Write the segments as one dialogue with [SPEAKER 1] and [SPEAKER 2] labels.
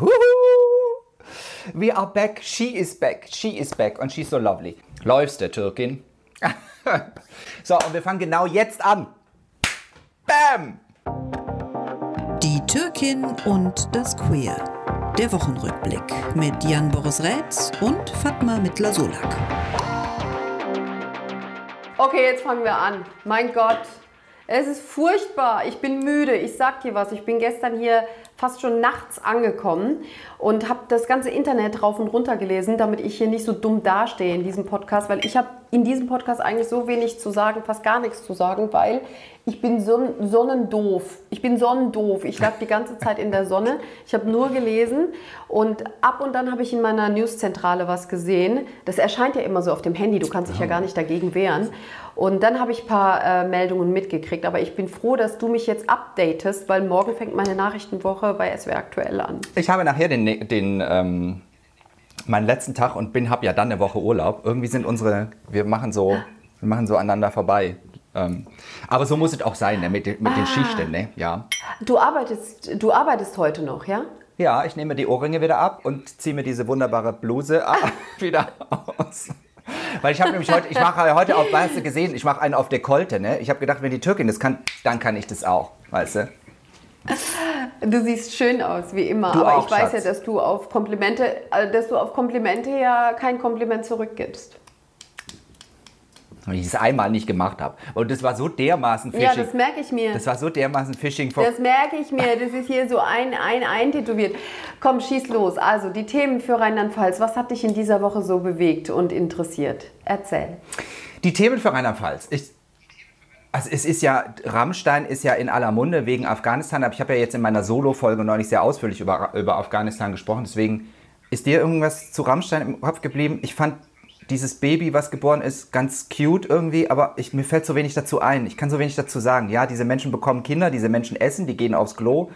[SPEAKER 1] Huhu. We are back. She is back. She is back. Und she's so lovely. Läufst der Türkin? so, und wir fangen genau jetzt an. Bam!
[SPEAKER 2] Die Türkin und das Queer. Der Wochenrückblick mit Jan Boris Rätz und Fatma Mittler-Solak.
[SPEAKER 3] Okay, jetzt fangen wir an. Mein Gott, es ist furchtbar. Ich bin müde. Ich sag dir was. Ich bin gestern hier fast schon nachts angekommen und habe das ganze Internet rauf und runter gelesen, damit ich hier nicht so dumm dastehe in diesem Podcast, weil ich habe in diesem Podcast eigentlich so wenig zu sagen, fast gar nichts zu sagen, weil ich bin son sonnendoof. Ich bin sonnendoof. Ich lag die ganze Zeit in der Sonne. Ich habe nur gelesen und ab und dann habe ich in meiner Newszentrale was gesehen. Das erscheint ja immer so auf dem Handy. Du kannst dich ja gar nicht dagegen wehren. Und dann habe ich ein paar äh, Meldungen mitgekriegt. Aber ich bin froh, dass du mich jetzt updatest, weil morgen fängt meine Nachrichtenwoche bei SWR aktuell an.
[SPEAKER 1] Ich habe nachher den, den ähm, meinen letzten Tag und bin habe ja dann eine Woche Urlaub. Irgendwie sind unsere, wir machen so, wir machen so aneinander vorbei. Ähm, aber so muss es auch sein, ne? mit, den- mit
[SPEAKER 3] Ah.
[SPEAKER 1] den Schichten, ne? Ja.
[SPEAKER 3] Du arbeitest, du arbeitest heute noch, ja?
[SPEAKER 1] Ja, ich nehme die Ohrringe wieder ab und ziehe mir diese wunderbare Bluse wieder aus. Weil ich habe nämlich heute, ich mache heute auf, weißt du gesehen, ich mache einen auf Dekolte, ne? Ich habe gedacht, wenn die Türkin das kann, dann kann ich das auch, weißt du?
[SPEAKER 3] Du siehst schön aus, wie immer.
[SPEAKER 1] Du
[SPEAKER 3] aber
[SPEAKER 1] auch,
[SPEAKER 3] ich weiß
[SPEAKER 1] Schatz.
[SPEAKER 3] ja, dass du auf Komplimente, äh, dass du auf Komplimente ja kein Kompliment zurückgibst.
[SPEAKER 1] Weil ich es einmal nicht gemacht habe. Und das war so dermaßen
[SPEAKER 3] Ja,
[SPEAKER 1] Fishing.
[SPEAKER 3] das merke ich mir.
[SPEAKER 1] das war so dermaßen Fishing for
[SPEAKER 3] Das merke ich mir. Das ist hier so ein, ein, eintätowiert. Komm, schieß los. Also, die Themen für Rheinland-Pfalz. Was hat dich in dieser Woche so bewegt und interessiert? Erzähl.
[SPEAKER 1] Die Themen für Rheinland-Pfalz. Also es ist ja, Rammstein ist ja in aller Munde wegen Afghanistan, aber ich habe ja jetzt in meiner Solo-Folge neulich sehr ausführlich über, über Afghanistan gesprochen, deswegen ist dir irgendwas zu Rammstein im Kopf geblieben? Ich fand dieses Baby, was geboren ist, ganz cute irgendwie, aber ich, mir fällt so wenig dazu ein. Ich kann so wenig dazu sagen. Ja, diese Menschen bekommen Kinder, diese Menschen essen, die gehen aufs Klo,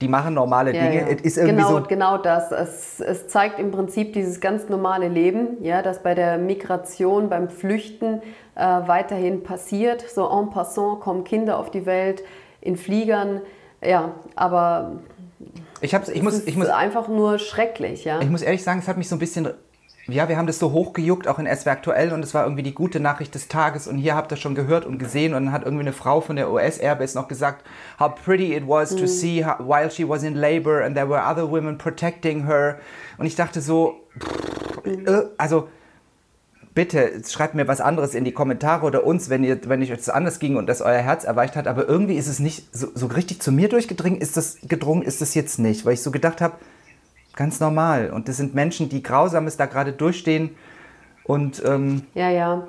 [SPEAKER 1] die machen normale Dinge. Es ist irgendwie
[SPEAKER 3] genau,
[SPEAKER 1] so,
[SPEAKER 3] genau das. Es, es zeigt im Prinzip dieses ganz normale Leben, ja, das bei der Migration, beim Flüchten äh, weiterhin passiert. So en passant kommen Kinder auf die Welt in Fliegern. Ja, aber
[SPEAKER 1] ich, hab's, ich, muss,
[SPEAKER 3] es ist
[SPEAKER 1] ich muss
[SPEAKER 3] einfach nur schrecklich, ja.
[SPEAKER 1] Ich muss ehrlich sagen, es hat mich so ein bisschen. Ja, wir haben das so hochgejuckt, auch in SWR aktuell, und es war irgendwie die gute Nachricht des Tages. Und hier habt ihr schon gehört und gesehen. Und dann hat irgendwie eine Frau von der US Airbase noch gesagt, how pretty it was to see how, while she was in labor and there were other women protecting her. Und ich dachte so, pff, äh, also bitte schreibt mir was anderes in die Kommentare oder uns, wenn ihr, wenn euch das anders ging und das euer Herz erweicht hat. Aber irgendwie ist es nicht so, so richtig zu mir durchgedrungen. Ist das gedrungen? Ist das jetzt nicht, weil ich so gedacht habe, ganz normal. Und das sind Menschen, die Grausames da gerade durchstehen. Und ähm,
[SPEAKER 3] Ja, ja.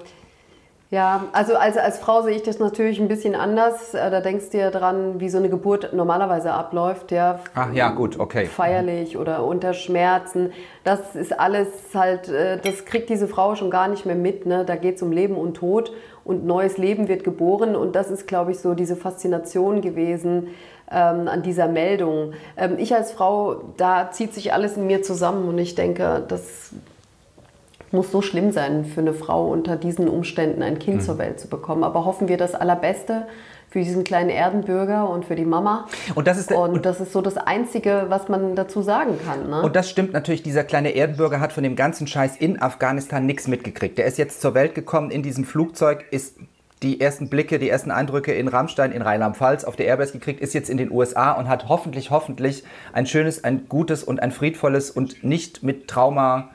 [SPEAKER 3] Ja, also als, als Frau sehe ich das natürlich ein bisschen anders. Äh, Da denkst du ja dran, wie so eine Geburt normalerweise abläuft. Ja,
[SPEAKER 1] ach ja, gut, okay.
[SPEAKER 3] feierlich oder unter Schmerzen. Das ist alles halt, äh, das kriegt diese Frau schon gar nicht mehr mit. Ne? Da geht es um Leben und Tod und neues Leben wird geboren. Und das ist, glaube ich, so diese Faszination gewesen ähm, an dieser Meldung. Ähm, ich als Frau, da zieht sich alles in mir zusammen und ich denke, das muss so schlimm sein für eine Frau unter diesen Umständen ein Kind zur Welt zu bekommen. Aber hoffen wir das Allerbeste für diesen kleinen Erdenbürger und für die Mama.
[SPEAKER 1] Und das ist
[SPEAKER 3] und das ist so das Einzige, was man dazu sagen kann. Ne?
[SPEAKER 1] Und das stimmt natürlich, dieser kleine Erdenbürger hat von dem ganzen Scheiß in Afghanistan nichts mitgekriegt. Der ist jetzt zur Welt gekommen in diesem Flugzeug, ist die ersten Blicke, die ersten Eindrücke in Rammstein, in Rheinland-Pfalz auf der Airbus gekriegt, ist jetzt in den USA und hat hoffentlich, hoffentlich ein schönes, ein gutes und ein friedvolles und nicht mit Trauma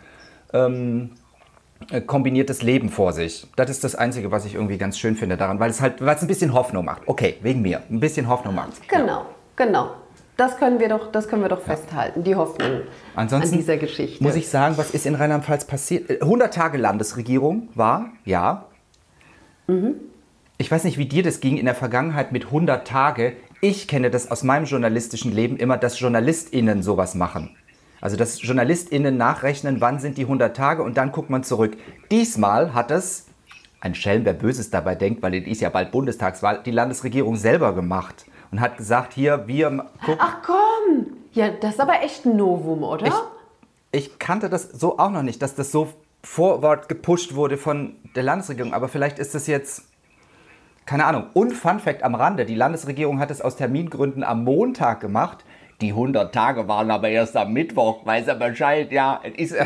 [SPEAKER 1] ähm, äh, kombiniertes Leben vor sich. Das ist das Einzige, was ich irgendwie ganz schön finde daran, weil es halt, weil es ein bisschen Hoffnung macht. Okay, wegen mir. Ein bisschen Hoffnung macht.
[SPEAKER 3] Genau, genau. Das können wir doch, das können wir doch festhalten, die Hoffnung
[SPEAKER 1] Ansonsten
[SPEAKER 3] an dieser Geschichte.
[SPEAKER 1] Muss ich sagen, was ist in Rheinland-Pfalz passiert? Äh, 100 Tage Landesregierung war, ja. Ich weiß nicht, wie dir das ging in der Vergangenheit mit 100 Tage. Ich kenne das aus meinem journalistischen Leben immer, dass JournalistInnen sowas machen. Also, dass JournalistInnen nachrechnen, wann sind die 100 Tage und dann guckt man zurück. Diesmal hat es, ein Schelm, wer Böses dabei denkt, weil es ist ja bald Bundestagswahl, die Landesregierung selber gemacht und hat gesagt, hier, wir gucken.
[SPEAKER 3] Ach komm! Ja, das ist aber echt ein Novum, oder?
[SPEAKER 1] Ich, ich kannte das so auch noch nicht, dass das so vorwärts gepusht wurde von der Landesregierung. Aber vielleicht ist das jetzt, keine Ahnung. Und Fun Fact am Rande, die Landesregierung hat es aus Termingründen am Montag gemacht. Die 100 Tage waren aber erst am Mittwoch, weiß er Bescheid, ja, ist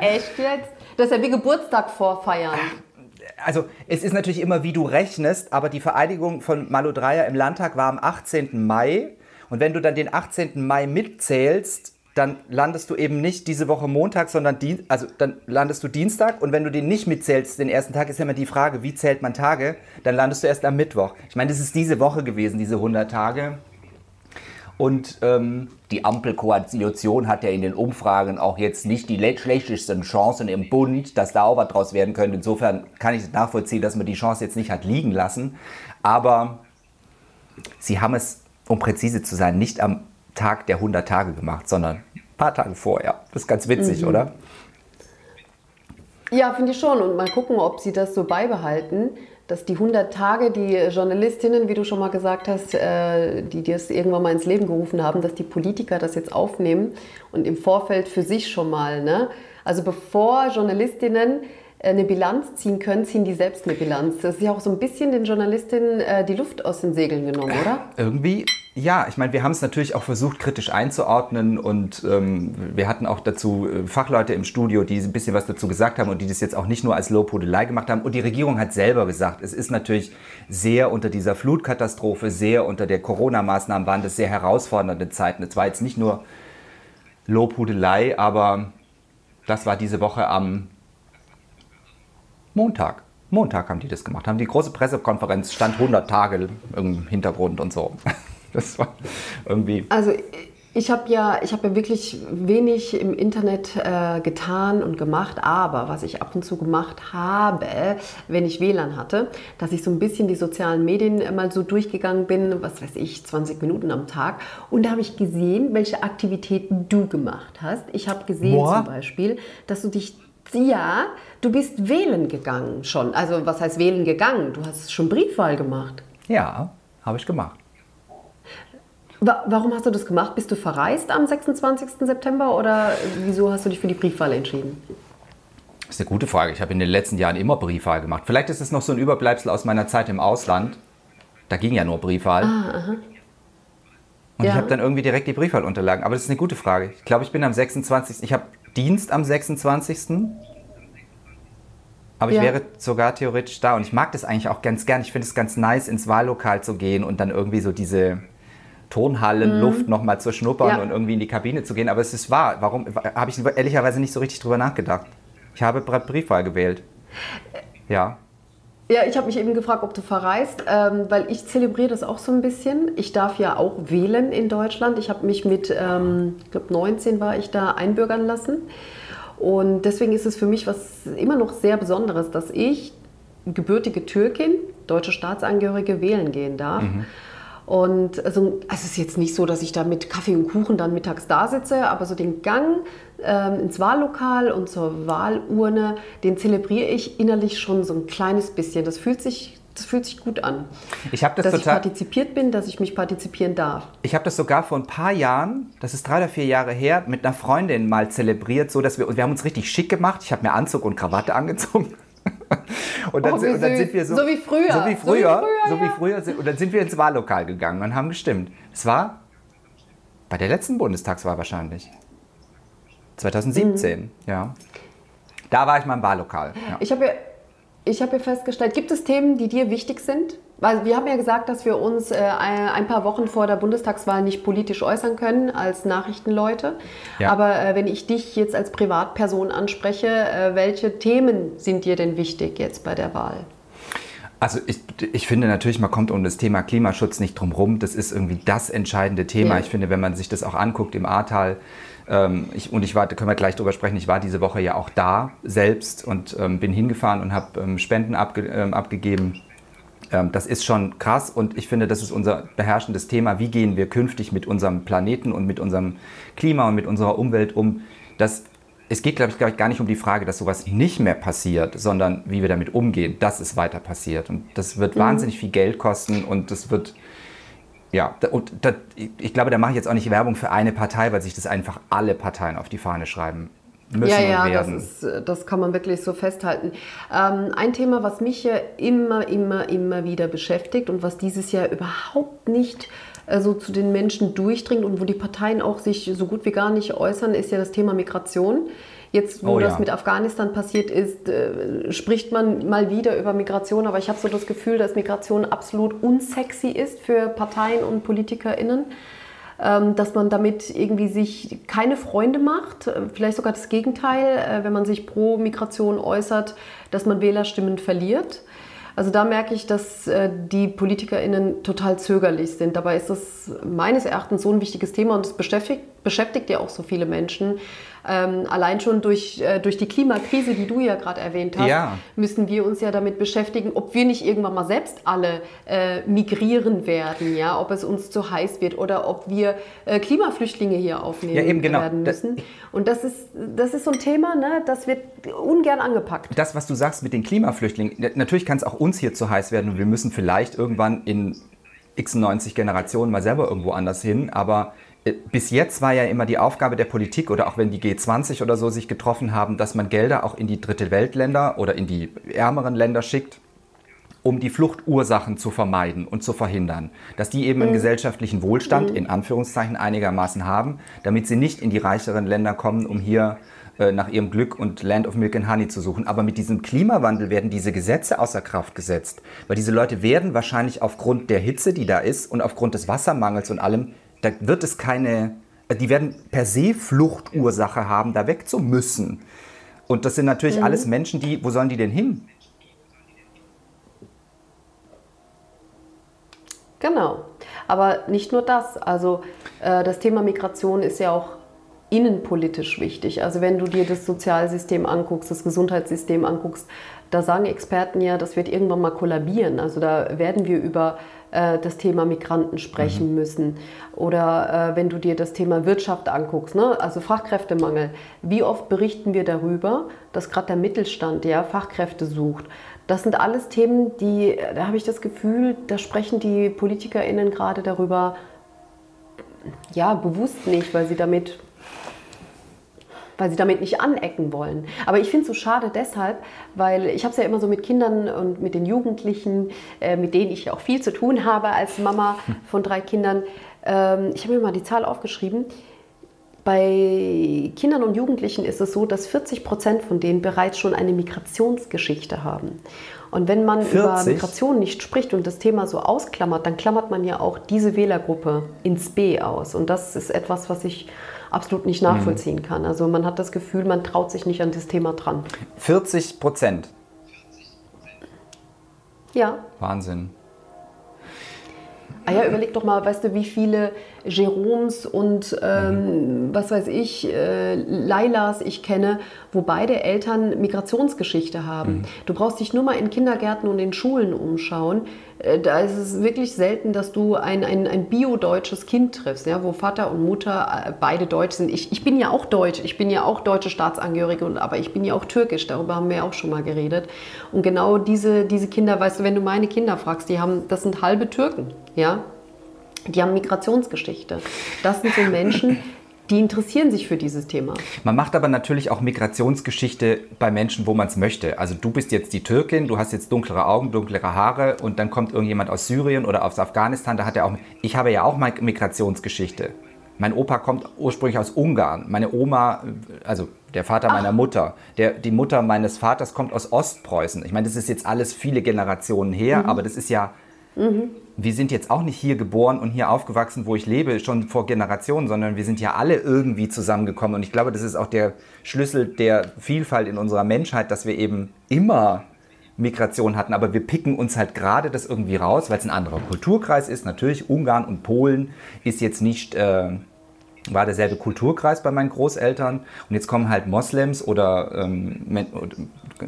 [SPEAKER 3] Echt jetzt? Das ist ja wie Geburtstag vorfeiern.
[SPEAKER 1] Also es ist natürlich immer, wie du rechnest, aber die Vereidigung von Malu Dreyer im Landtag war am 18. Mai. Und wenn du dann den 18. Mai mitzählst, dann landest du eben nicht diese Woche Montag, sondern Dien also dann landest du Dienstag. Und wenn du den nicht mitzählst, den ersten Tag, ist ja immer die Frage, wie zählt man Tage, dann landest du erst am Mittwoch. Ich meine, das ist diese Woche gewesen, diese 100 Tage. Und ähm, die Ampelkoalition hat ja in den Umfragen auch jetzt nicht die schlechtesten Chancen im Bund, dass da auch was draus werden könnte. Insofern kann ich nachvollziehen, dass man die Chance jetzt nicht hat liegen lassen. Aber sie haben es, um präzise zu sein, nicht am Tag der 100 Tage gemacht, sondern ein paar Tage vorher. Das ist ganz witzig, mhm. oder?
[SPEAKER 3] Ja, finde ich schon. Und mal gucken, ob sie das so beibehalten dass die 100 Tage, die Journalistinnen, wie du schon mal gesagt hast, äh, die das irgendwann mal ins Leben gerufen haben, dass die Politiker das jetzt aufnehmen und im Vorfeld für sich schon mal, ne? Also bevor Journalistinnen eine Bilanz ziehen können, ziehen die selbst eine Bilanz. Das ist ja auch so ein bisschen den Journalistinnen äh, die Luft aus den Segeln genommen, oder?
[SPEAKER 1] Irgendwie, ja. Ich meine, wir haben es natürlich auch versucht, kritisch einzuordnen und ähm, wir hatten auch dazu äh, Fachleute im Studio, die ein bisschen was dazu gesagt haben und die das jetzt auch nicht nur als Lobhudelei gemacht haben. Und die Regierung hat selber gesagt, es ist natürlich sehr unter dieser Flutkatastrophe, sehr unter der Corona-Maßnahmen waren das sehr herausfordernde Zeiten. Es war jetzt nicht nur Lobhudelei, aber das war diese Woche am Montag. Montag haben die das gemacht. Haben die große Pressekonferenz, stand 100 Tage im Hintergrund und so. Das war irgendwie.
[SPEAKER 3] Also ich habe ja, ich ja wirklich wenig im Internet äh, getan und gemacht, aber was ich ab und zu gemacht habe, wenn ich WLAN hatte, dass ich so ein bisschen die sozialen Medien mal so durchgegangen bin, was weiß ich, 20 Minuten am Tag. Und da habe ich gesehen, welche Aktivitäten du gemacht hast. Ich habe gesehen Boah. zum Beispiel, dass du dich ja, du bist wählen gegangen schon. Also was heißt wählen gegangen? Du hast schon Briefwahl gemacht.
[SPEAKER 1] Ja, habe ich gemacht.
[SPEAKER 3] Warum hast du das gemacht? Bist du verreist am 26. September oder wieso hast du dich für die Briefwahl entschieden?
[SPEAKER 1] Das ist eine gute Frage. Ich habe in den letzten Jahren immer Briefwahl gemacht. Vielleicht ist es noch so ein Überbleibsel aus meiner Zeit im Ausland. Da ging ja nur Briefwahl. Ah, Und ja. ich habe dann irgendwie direkt die Briefwahlunterlagen. Aber das ist eine gute Frage. Ich glaube, ich bin am 26. Ich habe Dienst am 26. Aber ich ja. wäre sogar theoretisch da. Und ich mag das eigentlich auch ganz gern. Ich finde es ganz nice, ins Wahllokal zu gehen und dann irgendwie so diese Tonhallenluft mhm. nochmal zu schnuppern ja. und irgendwie in die Kabine zu gehen. Aber es ist wahr. Warum habe ich ehrlicherweise nicht so richtig drüber nachgedacht? Ich habe Briefwahl gewählt. Ja.
[SPEAKER 3] Ja, ich habe mich eben gefragt, ob du verreist, ähm, weil ich zelebriere das auch so ein bisschen. Ich darf ja auch wählen in Deutschland. Ich habe mich mit, ähm, ich glaube 19 war ich da einbürgern lassen. Und deswegen ist es für mich was immer noch sehr Besonderes, dass ich, gebürtige Türkin, deutsche Staatsangehörige, wählen gehen darf. Mhm. Und also, es ist jetzt nicht so, dass ich da mit Kaffee und Kuchen dann mittags da sitze, aber so den Gang ähm, ins Wahllokal und zur Wahlurne, den zelebriere ich innerlich schon so ein kleines bisschen. Das fühlt sich das fühlt sich gut an.
[SPEAKER 1] Ich habe das
[SPEAKER 3] dass
[SPEAKER 1] total,
[SPEAKER 3] ich partizipiert bin, dass ich mich partizipieren darf.
[SPEAKER 1] Ich habe das sogar vor ein paar Jahren, das ist drei oder vier Jahre her, mit einer Freundin mal zelebriert, so dass wir wir haben uns richtig schick gemacht. Ich habe mir Anzug und Krawatte angezogen. und, dann, oh, und, dann, sind wir so,
[SPEAKER 3] so wie früher,
[SPEAKER 1] so wie früher, so wie früher, so wie früher ja. und dann sind wir ins Wahllokal gegangen und haben gestimmt. Es war bei der letzten Bundestagswahl wahrscheinlich. 2017, mhm. ja. Da war ich mal im Wahllokal.
[SPEAKER 3] Ja. Ich habe ja, hab ja festgestellt, gibt es Themen, die dir wichtig sind? Weil wir haben ja gesagt, dass wir uns äh, ein paar Wochen vor der Bundestagswahl nicht politisch äußern können als Nachrichtenleute. Ja. Aber äh, wenn ich dich jetzt als Privatperson anspreche, äh, welche Themen sind dir denn wichtig jetzt bei der Wahl?
[SPEAKER 1] Also ich, ich finde natürlich, man kommt um das Thema Klimaschutz nicht drum rum. Das ist irgendwie das entscheidende Thema. Ja. Ich finde, wenn man sich das auch anguckt im Ahrtal, ähm, ich, und ich war, da können wir gleich drüber sprechen, ich war diese Woche ja auch da selbst und ähm, bin hingefahren und habe ähm, Spenden abge, ähm, abgegeben. Ähm, das ist schon krass und ich finde, das ist unser beherrschendes Thema. Wie gehen wir künftig mit unserem Planeten und mit unserem Klima und mit unserer Umwelt um? Das es geht, glaube ich, glaub ich, gar nicht um die Frage, dass sowas nicht mehr passiert, sondern wie wir damit umgehen, dass es weiter passiert. Und das wird mhm. wahnsinnig viel Geld kosten und das wird ja, und das, ich glaube, da mache ich jetzt auch nicht Werbung für eine Partei, weil sich das einfach alle Parteien auf die Fahne schreiben müssen
[SPEAKER 3] ja, ja, werden. Das, ist, das kann man wirklich so festhalten. Ähm, ein Thema, was mich ja immer, immer, immer wieder beschäftigt und was dieses Jahr überhaupt nicht äh, so zu den Menschen durchdringt und wo die Parteien auch sich so gut wie gar nicht äußern, ist ja das Thema Migration. Jetzt, wo
[SPEAKER 1] Oh ja.
[SPEAKER 3] das mit Afghanistan passiert ist, äh, spricht man mal wieder über Migration, aber ich habe so das Gefühl, dass Migration absolut unsexy ist für Parteien und PolitikerInnen. Ähm, dass man damit irgendwie sich keine Freunde macht, äh, vielleicht sogar das Gegenteil, äh, wenn man sich pro Migration äußert, dass man Wählerstimmen verliert. Also da merke ich, dass äh, die PolitikerInnen total zögerlich sind. Dabei ist das meines Erachtens so ein wichtiges Thema und es beschäftigt, beschäftigt ja auch so viele Menschen. Ähm, allein schon durch, äh, durch die Klimakrise, die du ja gerade erwähnt hast,
[SPEAKER 1] Ja.
[SPEAKER 3] müssen wir uns ja damit beschäftigen, ob wir nicht irgendwann mal selbst alle äh, migrieren werden, ja, ob es uns zu heiß wird oder ob wir äh, Klimaflüchtlinge hier aufnehmen
[SPEAKER 1] Ja, eben genau.
[SPEAKER 3] werden müssen. Und das ist, das ist so ein Thema, ne, das wird ungern angepackt.
[SPEAKER 1] das, was du sagst mit den Klimaflüchtlingen, na- natürlich kann es auch uns hier zu heiß werden und wir müssen vielleicht irgendwann in x 90 Generationen mal selber irgendwo anders hin, aber bis jetzt war ja immer die Aufgabe der Politik oder auch wenn die G20 oder so sich getroffen haben, dass man Gelder auch in die dritte Weltländer oder in die ärmeren Länder schickt, um die Fluchtursachen zu vermeiden und zu verhindern. Dass die eben einen gesellschaftlichen Wohlstand in Anführungszeichen einigermaßen haben, damit sie nicht in die reicheren Länder kommen, um hier äh, nach ihrem Glück und Land of Milk and Honey zu suchen. Aber mit diesem Klimawandel werden diese Gesetze außer Kraft gesetzt. Weil diese Leute werden wahrscheinlich aufgrund der Hitze, die da ist und aufgrund des Wassermangels und allem, da wird es keine, äh, die werden per se Fluchtursache haben, da weg zu müssen. Und das sind natürlich alles Menschen, die, wo sollen die denn hin?
[SPEAKER 3] Genau. Aber nicht nur das. Also äh, das Thema Migration ist ja auch innenpolitisch wichtig. Also wenn du dir das Sozialsystem anguckst, das Gesundheitssystem anguckst, da sagen Experten ja, das wird irgendwann mal kollabieren. Also da werden wir über äh, das Thema Migranten sprechen müssen. Oder äh, wenn du dir das Thema Wirtschaft anguckst, ne? also Fachkräftemangel. Wie oft berichten wir darüber, dass gerade der Mittelstand ja, Fachkräfte sucht? Das sind alles Themen, die, da habe ich das Gefühl, da sprechen die PolitikerInnen gerade darüber, ja, bewusst nicht, weil sie damit weil sie damit nicht anecken wollen. Aber ich finde es so schade deshalb, weil ich habe es ja immer so mit Kindern und mit den Jugendlichen, äh, mit denen ich ja auch viel zu tun habe als Mama von drei Kindern. Ähm, ich habe mir mal die Zahl aufgeschrieben. Bei Kindern und Jugendlichen ist es so, dass 40 Prozent von denen bereits schon eine Migrationsgeschichte haben. Und wenn man über
[SPEAKER 1] 40?
[SPEAKER 3] Migration nicht spricht und das Thema so ausklammert, dann klammert man ja auch diese Wählergruppe ins B aus. Und das ist etwas, was ich absolut nicht nachvollziehen kann. Also man hat das Gefühl, man traut sich nicht an das Thema dran.
[SPEAKER 1] 40 Prozent.
[SPEAKER 3] Ja,
[SPEAKER 1] Wahnsinn.
[SPEAKER 3] Ah ja, überleg doch mal, weißt du, wie viele Jeroms und ähm, was weiß ich, äh, Lailas ich kenne, wo beide Eltern Migrationsgeschichte haben. Du brauchst dich nur mal in Kindergärten und in Schulen umschauen. Äh, da ist es wirklich selten, dass du ein, ein, ein bio-deutsches Kind triffst, ja, wo Vater und Mutter äh, beide deutsch sind. Ich, ich bin ja auch deutsch, ich bin ja auch deutsche Staatsangehörige, und, aber ich bin ja auch türkisch, darüber haben wir ja auch schon mal geredet. Und genau diese, diese Kinder, weißt du, wenn du meine Kinder fragst, die haben, das sind halbe Türken, ja, die haben Migrationsgeschichte. Das sind so Menschen, die interessieren sich für dieses Thema.
[SPEAKER 1] Man macht aber natürlich auch Migrationsgeschichte bei Menschen, wo man es möchte. Also du bist jetzt die Türkin, du hast jetzt dunklere Augen, dunklere Haare und dann kommt irgendjemand aus Syrien oder aus Afghanistan, da hat er auch. Ich habe ja auch mal Migrationsgeschichte. Mein Opa kommt ursprünglich aus Ungarn. Meine Oma, also der Vater meiner Mutter, der, die Mutter meines Vaters kommt aus Ostpreußen. Ich meine, das ist jetzt alles viele Generationen her, aber das ist ja wir sind jetzt auch nicht hier geboren und hier aufgewachsen, wo ich lebe, schon vor Generationen, sondern wir sind ja alle irgendwie zusammengekommen. Und ich glaube, das ist auch der Schlüssel der Vielfalt in unserer Menschheit, dass wir eben immer Migration hatten. Aber wir picken uns halt gerade das irgendwie raus, weil es ein anderer Kulturkreis ist. Natürlich, Ungarn und Polen ist jetzt nicht. Äh, war derselbe Kulturkreis bei meinen Großeltern und jetzt kommen halt Moslems oder ähm,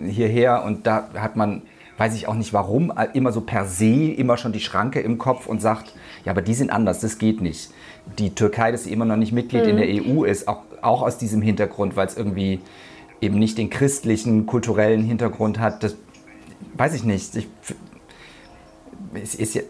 [SPEAKER 1] hierher und da hat man, weiß ich auch nicht warum, immer so per se immer schon die Schranke im Kopf und sagt, ja, aber die sind anders, das geht nicht. Die Türkei, dass sie immer noch nicht Mitglied in der EU ist, auch, auch aus diesem Hintergrund, weil es irgendwie eben nicht den christlichen, kulturellen Hintergrund hat, das weiß ich nicht. Ich, es ist ja,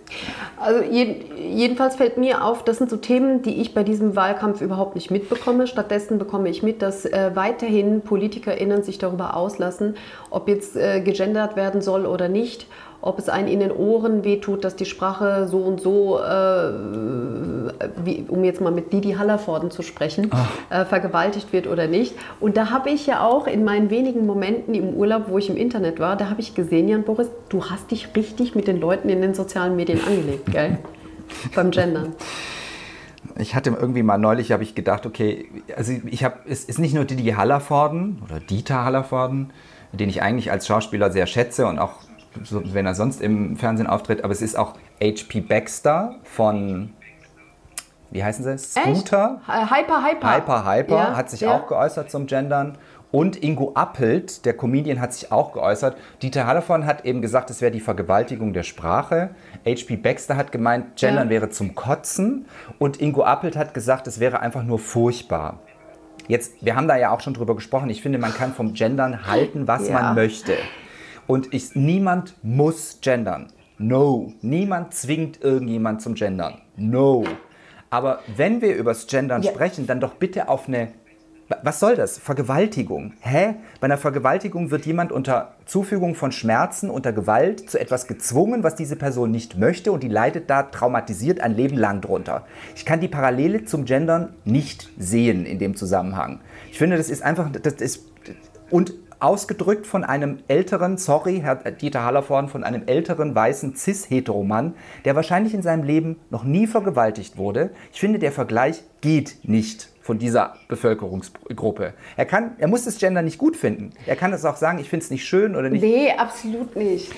[SPEAKER 3] Also jeden, jedenfalls fällt mir auf, das sind so Themen, die ich bei diesem Wahlkampf überhaupt nicht mitbekomme. Stattdessen bekomme ich mit, dass äh, weiterhin PolitikerInnen sich darüber auslassen, ob jetzt äh, gegendert werden soll oder nicht, ob es einen in den Ohren wehtut, dass die Sprache so und so, äh, wie, um jetzt mal mit Didi Hallervorden zu sprechen, äh, vergewaltigt wird oder nicht. Und da habe ich ja auch in meinen wenigen Momenten im Urlaub, wo ich im Internet war, da habe ich gesehen, Jan Boris, du hast dich richtig mit den Leuten in den sozialen Medien angelegt, gell? Beim Gendern.
[SPEAKER 1] Ich hatte irgendwie mal neulich, habe ich gedacht, okay, also ich habe, es ist nicht nur Didi Hallervorden oder Dieter Hallervorden, den ich eigentlich als Schauspieler sehr schätze und auch so, wenn er sonst im Fernsehen auftritt, aber es ist auch H.P. Baxter von, wie heißen sie? Scooter?
[SPEAKER 3] Echt? Hyper, Hyper.
[SPEAKER 1] Hyper, Hyper
[SPEAKER 3] Ja,
[SPEAKER 1] hat sich
[SPEAKER 3] ja.
[SPEAKER 1] auch geäußert zum Gendern. Und Ingo Appelt, der Comedian, hat sich auch geäußert. Dieter Hallervorden hat eben gesagt, es wäre die Vergewaltigung der Sprache. H.P. Baxter hat gemeint, Gendern
[SPEAKER 3] Ja.
[SPEAKER 1] wäre zum Kotzen. Und Ingo Appelt hat gesagt, es wäre einfach nur furchtbar. Jetzt, wir haben da ja auch schon drüber gesprochen. Ich finde, man kann vom Gendern halten, was man möchte. Und ich, niemand muss gendern. No. Niemand zwingt irgendjemand zum Gendern. No. Aber wenn wir übers Gendern
[SPEAKER 3] Ja.
[SPEAKER 1] sprechen, dann doch bitte auf eine. Was soll das? Vergewaltigung. Hä? Bei einer Vergewaltigung wird jemand unter Zufügung von Schmerzen, unter Gewalt zu etwas gezwungen, was diese Person nicht möchte und die leidet da traumatisiert ein Leben lang drunter. Ich kann die Parallele zum Gendern nicht sehen in dem Zusammenhang. Ich finde, das ist einfach, das ist, und ausgedrückt von einem älteren, sorry, Herr Dieter Hallervorden, von einem älteren weißen Cis-Heteromann, der wahrscheinlich in seinem Leben noch nie vergewaltigt wurde. Ich finde, der Vergleich geht nicht von dieser Bevölkerungsgruppe. Er, kann, er muss das Gender nicht gut finden. Er kann es auch sagen, ich finde es nicht schön oder nicht.
[SPEAKER 3] Nee, absolut nicht.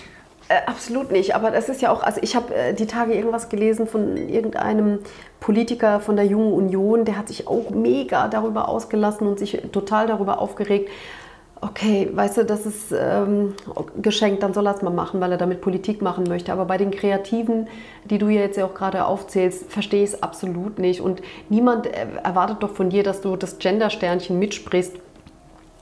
[SPEAKER 3] Äh, absolut nicht. Aber das ist ja auch, also ich habe äh, die Tage irgendwas gelesen von irgendeinem Politiker von der Jungen Union, der hat sich auch mega darüber ausgelassen und sich total darüber aufgeregt. Okay, weißt du, das ist ähm, geschenkt, dann soll er es mal machen, weil er damit Politik machen möchte. Aber bei den Kreativen, die du ja jetzt ja auch gerade aufzählst, verstehe ich es absolut nicht. Und niemand äh, erwartet doch von dir, dass du das Gender-Sternchen mitsprichst.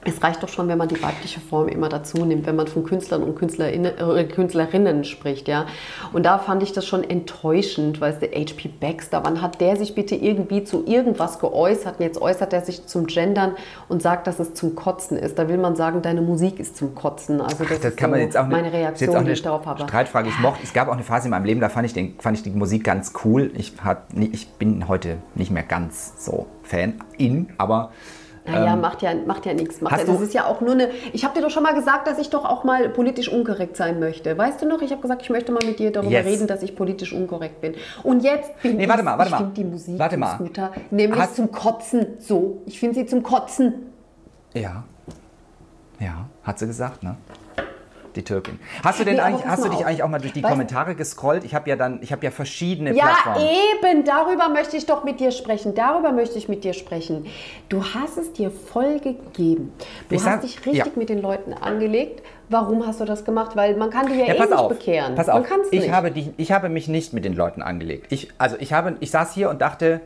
[SPEAKER 3] Es reicht doch schon, wenn man die weibliche Form immer dazu nimmt, wenn man von Künstlern und Künstlerinnen, äh, Künstlerinnen spricht, ja. Und da fand ich das schon enttäuschend, weißt du, H.P. Baxter, wann hat der sich bitte irgendwie zu irgendwas geäußert? Und jetzt äußert er sich zum Gendern und sagt, dass es zum Kotzen ist. Da will man sagen, deine Musik ist zum Kotzen. Also das,
[SPEAKER 1] Das
[SPEAKER 3] ist
[SPEAKER 1] kann man
[SPEAKER 3] so
[SPEAKER 1] jetzt auch
[SPEAKER 3] meine
[SPEAKER 1] ist jetzt
[SPEAKER 3] Reaktion,
[SPEAKER 1] auch
[SPEAKER 3] die ich darauf habe.
[SPEAKER 1] Streitfrage. Ich mochte, es gab auch eine Phase in meinem Leben, da fand ich, den, fand ich die Musik ganz cool. Ich, hat, ich bin heute nicht mehr ganz so Fan in, aber
[SPEAKER 3] Naja, macht ja, macht ja nichts. Macht
[SPEAKER 1] Ähm,
[SPEAKER 3] ja, das ist ja auch nur eine. Ich habe dir doch schon mal gesagt, dass ich doch auch mal politisch unkorrekt sein möchte. Weißt du noch? Ich habe gesagt, ich möchte mal mit dir darüber
[SPEAKER 1] Yes.
[SPEAKER 3] reden, dass ich politisch unkorrekt bin. Und jetzt bin
[SPEAKER 1] Nee,
[SPEAKER 3] ich.
[SPEAKER 1] warte mal, warte
[SPEAKER 3] ich
[SPEAKER 1] mal.
[SPEAKER 3] finde die Musik
[SPEAKER 1] Warte mal.
[SPEAKER 3] Scooter nämlich
[SPEAKER 1] Hast-
[SPEAKER 3] zum Kotzen. So, ich finde sie zum Kotzen.
[SPEAKER 1] ja. Ja, hat sie gesagt, ne? Die Türkin. Hast du denn
[SPEAKER 3] Nee,
[SPEAKER 1] eigentlich, hast du dich
[SPEAKER 3] auf.
[SPEAKER 1] eigentlich auch mal durch die
[SPEAKER 3] Weißt-
[SPEAKER 1] Kommentare gescrollt? Ich habe ja dann, ich habe ja verschiedene
[SPEAKER 3] Ja,
[SPEAKER 1] Plattformen.
[SPEAKER 3] eben, darüber möchte ich doch mit dir sprechen. Darüber möchte ich mit dir sprechen. Du hast es dir voll gegeben. Du
[SPEAKER 1] Ich
[SPEAKER 3] hast
[SPEAKER 1] sag-
[SPEAKER 3] dich richtig
[SPEAKER 1] ja.
[SPEAKER 3] mit den Leuten angelegt. Warum hast du das gemacht? Weil man kann dich ja,
[SPEAKER 1] Ja,
[SPEAKER 3] eh
[SPEAKER 1] pass
[SPEAKER 3] nicht
[SPEAKER 1] auf,
[SPEAKER 3] bekehren.
[SPEAKER 1] pass auf. Ich
[SPEAKER 3] nicht.
[SPEAKER 1] habe, die, ich habe mich nicht mit den Leuten angelegt. Ich, also ich, habe, ich saß hier und dachte,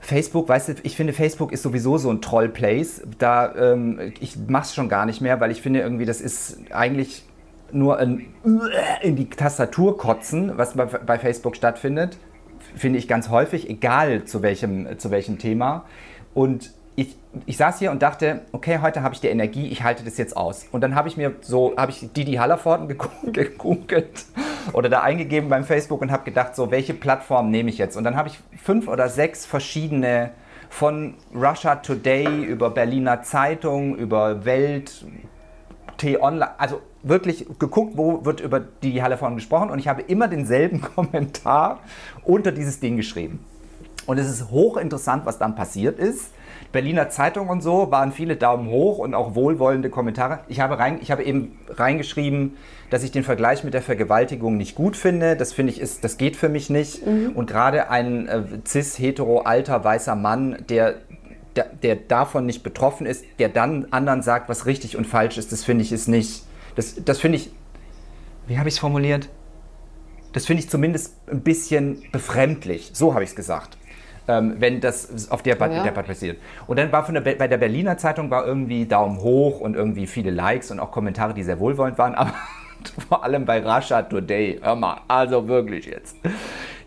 [SPEAKER 1] Facebook, weißt du, ich finde Facebook ist sowieso so ein Troll-Place. Da, ähm, ich mach's schon gar nicht mehr, weil ich finde irgendwie, das ist eigentlich nur ein in die Tastatur kotzen, was bei, bei Facebook stattfindet. Finde ich ganz häufig, egal zu welchem, zu welchem Thema. Und ich, saß hier und dachte, okay, heute habe ich die Energie, ich halte das jetzt aus. Und dann habe ich mir so, habe ich Didi Hallervorden gegu- gegoogelt oder da eingegeben beim Facebook und habe gedacht, so, welche Plattform nehme ich jetzt? Und dann habe ich fünf oder sechs verschiedene von Russia Today über Berliner Zeitung, über Welt, T-Online, also wirklich geguckt, wo wird über die Hallervorden gesprochen und ich habe immer denselben Kommentar unter dieses Ding geschrieben. Und es ist hochinteressant, was dann passiert ist. Berliner Zeitung und so waren viele Daumen hoch und auch wohlwollende Kommentare. Ich habe, rein, ich habe eben reingeschrieben, dass ich den Vergleich mit der Vergewaltigung nicht gut finde. Das finde ich ist, das geht für mich nicht. Und gerade ein äh, cis hetero alter weißer Mann, der der, der davon nicht betroffen ist, der dann anderen sagt, was richtig und falsch ist, das finde ich ist nicht. Das, das finde ich. Wie habe ich es formuliert? Das finde ich zumindest ein bisschen befremdlich. So habe ich es gesagt. Ähm, wenn das auf der Debatte
[SPEAKER 3] ja.
[SPEAKER 1] Passiert. Und dann war von der, Be- bei der Berliner Zeitung war irgendwie Daumen hoch und irgendwie viele Likes und auch Kommentare, die sehr wohlwollend waren, aber vor allem bei Russia Today, hör mal, also wirklich jetzt.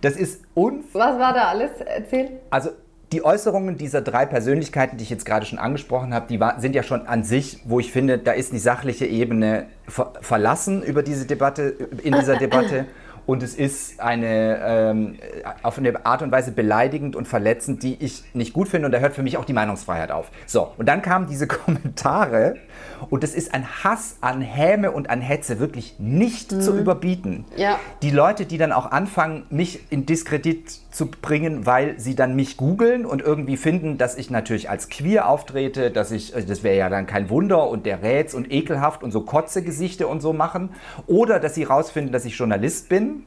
[SPEAKER 1] Das ist unfassbar.
[SPEAKER 3] Was war da alles? Erzähl.
[SPEAKER 1] Also die Äußerungen dieser drei Persönlichkeiten, die ich jetzt gerade schon angesprochen habe, die war, sind ja schon an sich, wo ich finde, da ist die sachliche Ebene ver verlassen über diese Debatte, in dieser Debatte. Und es ist eine ähm, auf eine Art und Weise beleidigend und verletzend, die ich nicht gut finde. Und da hört für mich auch die Meinungsfreiheit auf. So, und dann kamen diese Kommentare. Und es ist ein Hass an Häme und an Hetze wirklich nicht mhm. zu überbieten.
[SPEAKER 3] Ja.
[SPEAKER 1] Die Leute, die dann auch anfangen, mich in Diskredit zu bringen, weil sie dann mich googeln und irgendwie finden, dass ich natürlich als queer auftrete, dass ich, äh, das wäre ja dann kein Wunder und der Räts und ekelhaft und so Kotzegesichte und so machen. Oder dass sie rausfinden, dass ich Journalist bin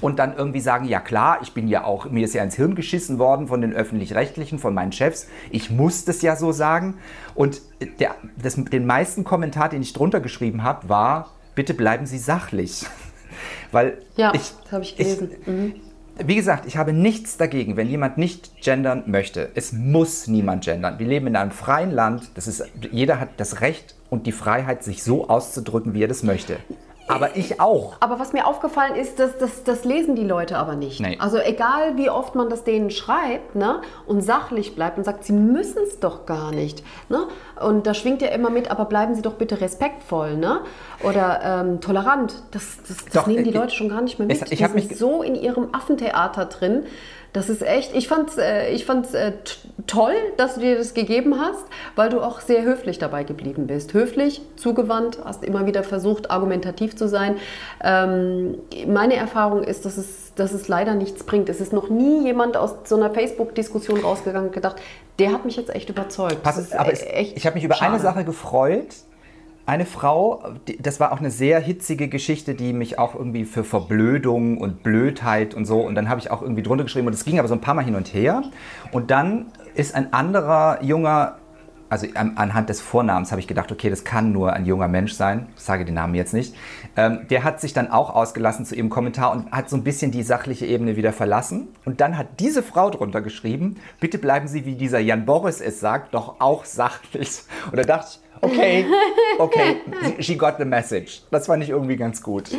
[SPEAKER 1] und dann irgendwie sagen, ja klar, ich bin ja auch, mir ist ja ins Hirn geschissen worden von den öffentlich-rechtlichen, von meinen Chefs, ich muss das ja so sagen. Und der, das, den meisten Kommentar, den ich drunter geschrieben habe, war, bitte bleiben Sie sachlich. Weil
[SPEAKER 3] ja, ich, das habe ich gelesen. Ich, mhm.
[SPEAKER 1] Wie gesagt, ich habe nichts dagegen, wenn jemand nicht gendern möchte. Es muss niemand gendern. Wir leben in einem freien Land. Das ist, jeder hat das Recht und die Freiheit, sich so auszudrücken, wie er das möchte. Aber ich auch.
[SPEAKER 3] Aber was mir aufgefallen ist, dass, dass, das lesen die Leute aber nicht.
[SPEAKER 1] Nee.
[SPEAKER 3] Also egal wie oft man das denen schreibt ne, und sachlich bleibt und sagt, sie müssen es doch gar nicht. Ne? Und da schwingt ja immer mit, aber bleiben Sie doch bitte respektvoll ne? oder ähm, tolerant. Das, das, das doch, nehmen die Leute schon gar nicht mehr mit.
[SPEAKER 1] Ich, ich die sind mich
[SPEAKER 3] so in ihrem Affentheater drin, das ist echt, ich fand es äh, ich fand's, äh, toll, dass du dir das gegeben hast, weil du auch sehr höflich dabei geblieben bist. Höflich, zugewandt, hast immer wieder versucht, argumentativ zu sein. Ähm, meine Erfahrung ist, dass es, dass es leider nichts bringt. Es ist noch nie jemand aus so einer Facebook-Diskussion rausgegangen und gedacht, der hat mich jetzt echt überzeugt.
[SPEAKER 1] Pass, aber es, ich habe mich über schade. eine Sache gefreut, eine Frau, das war auch eine sehr hitzige Geschichte, die mich auch irgendwie für Verblödung und Blödheit und so, und dann habe ich auch irgendwie drunter geschrieben und es ging aber so ein paar Mal hin und her. Und dann ist ein anderer junger, also anhand des Vornamens habe ich gedacht, okay, das kann nur ein junger Mensch sein, ich sage den Namen jetzt nicht, ähm, der hat sich dann auch ausgelassen zu ihrem Kommentar und hat so ein bisschen die sachliche Ebene wieder verlassen. Und dann hat diese Frau drunter geschrieben, bitte bleiben Sie, wie dieser Jan Boris es sagt, doch auch sachlich. Und da dachte ich, okay, okay, she got the message. Das fand ich irgendwie ganz gut.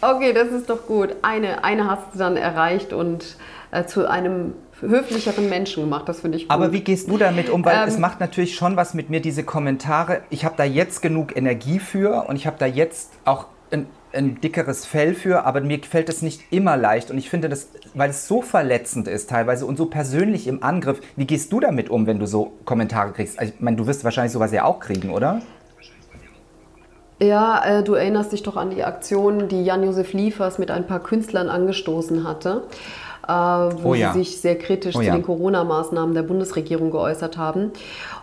[SPEAKER 3] Okay, das ist doch gut. Eine, eine hast du dann erreicht und äh, zu einem höflicheren Menschen gemacht. Das finde ich gut.
[SPEAKER 1] Aber wie gehst du damit um? Weil ähm, es macht natürlich schon was mit mir, diese Kommentare. Ich habe da jetzt genug Energie für und ich habe da jetzt auch ein ein dickeres Fell für, aber mir fällt es nicht immer leicht. Und ich finde das, weil es so verletzend ist teilweise und so persönlich im Angriff. Wie gehst du damit um, wenn du so Kommentare kriegst? Ich meine, du wirst wahrscheinlich sowas ja auch kriegen, oder?
[SPEAKER 3] Ja, äh, du erinnerst dich doch an die Aktion, die Jan-Josef Liefers mit ein paar Künstlern angestoßen hatte, wo oh ja. sie sich sehr kritisch oh ja. zu den Corona-Maßnahmen der Bundesregierung geäußert haben.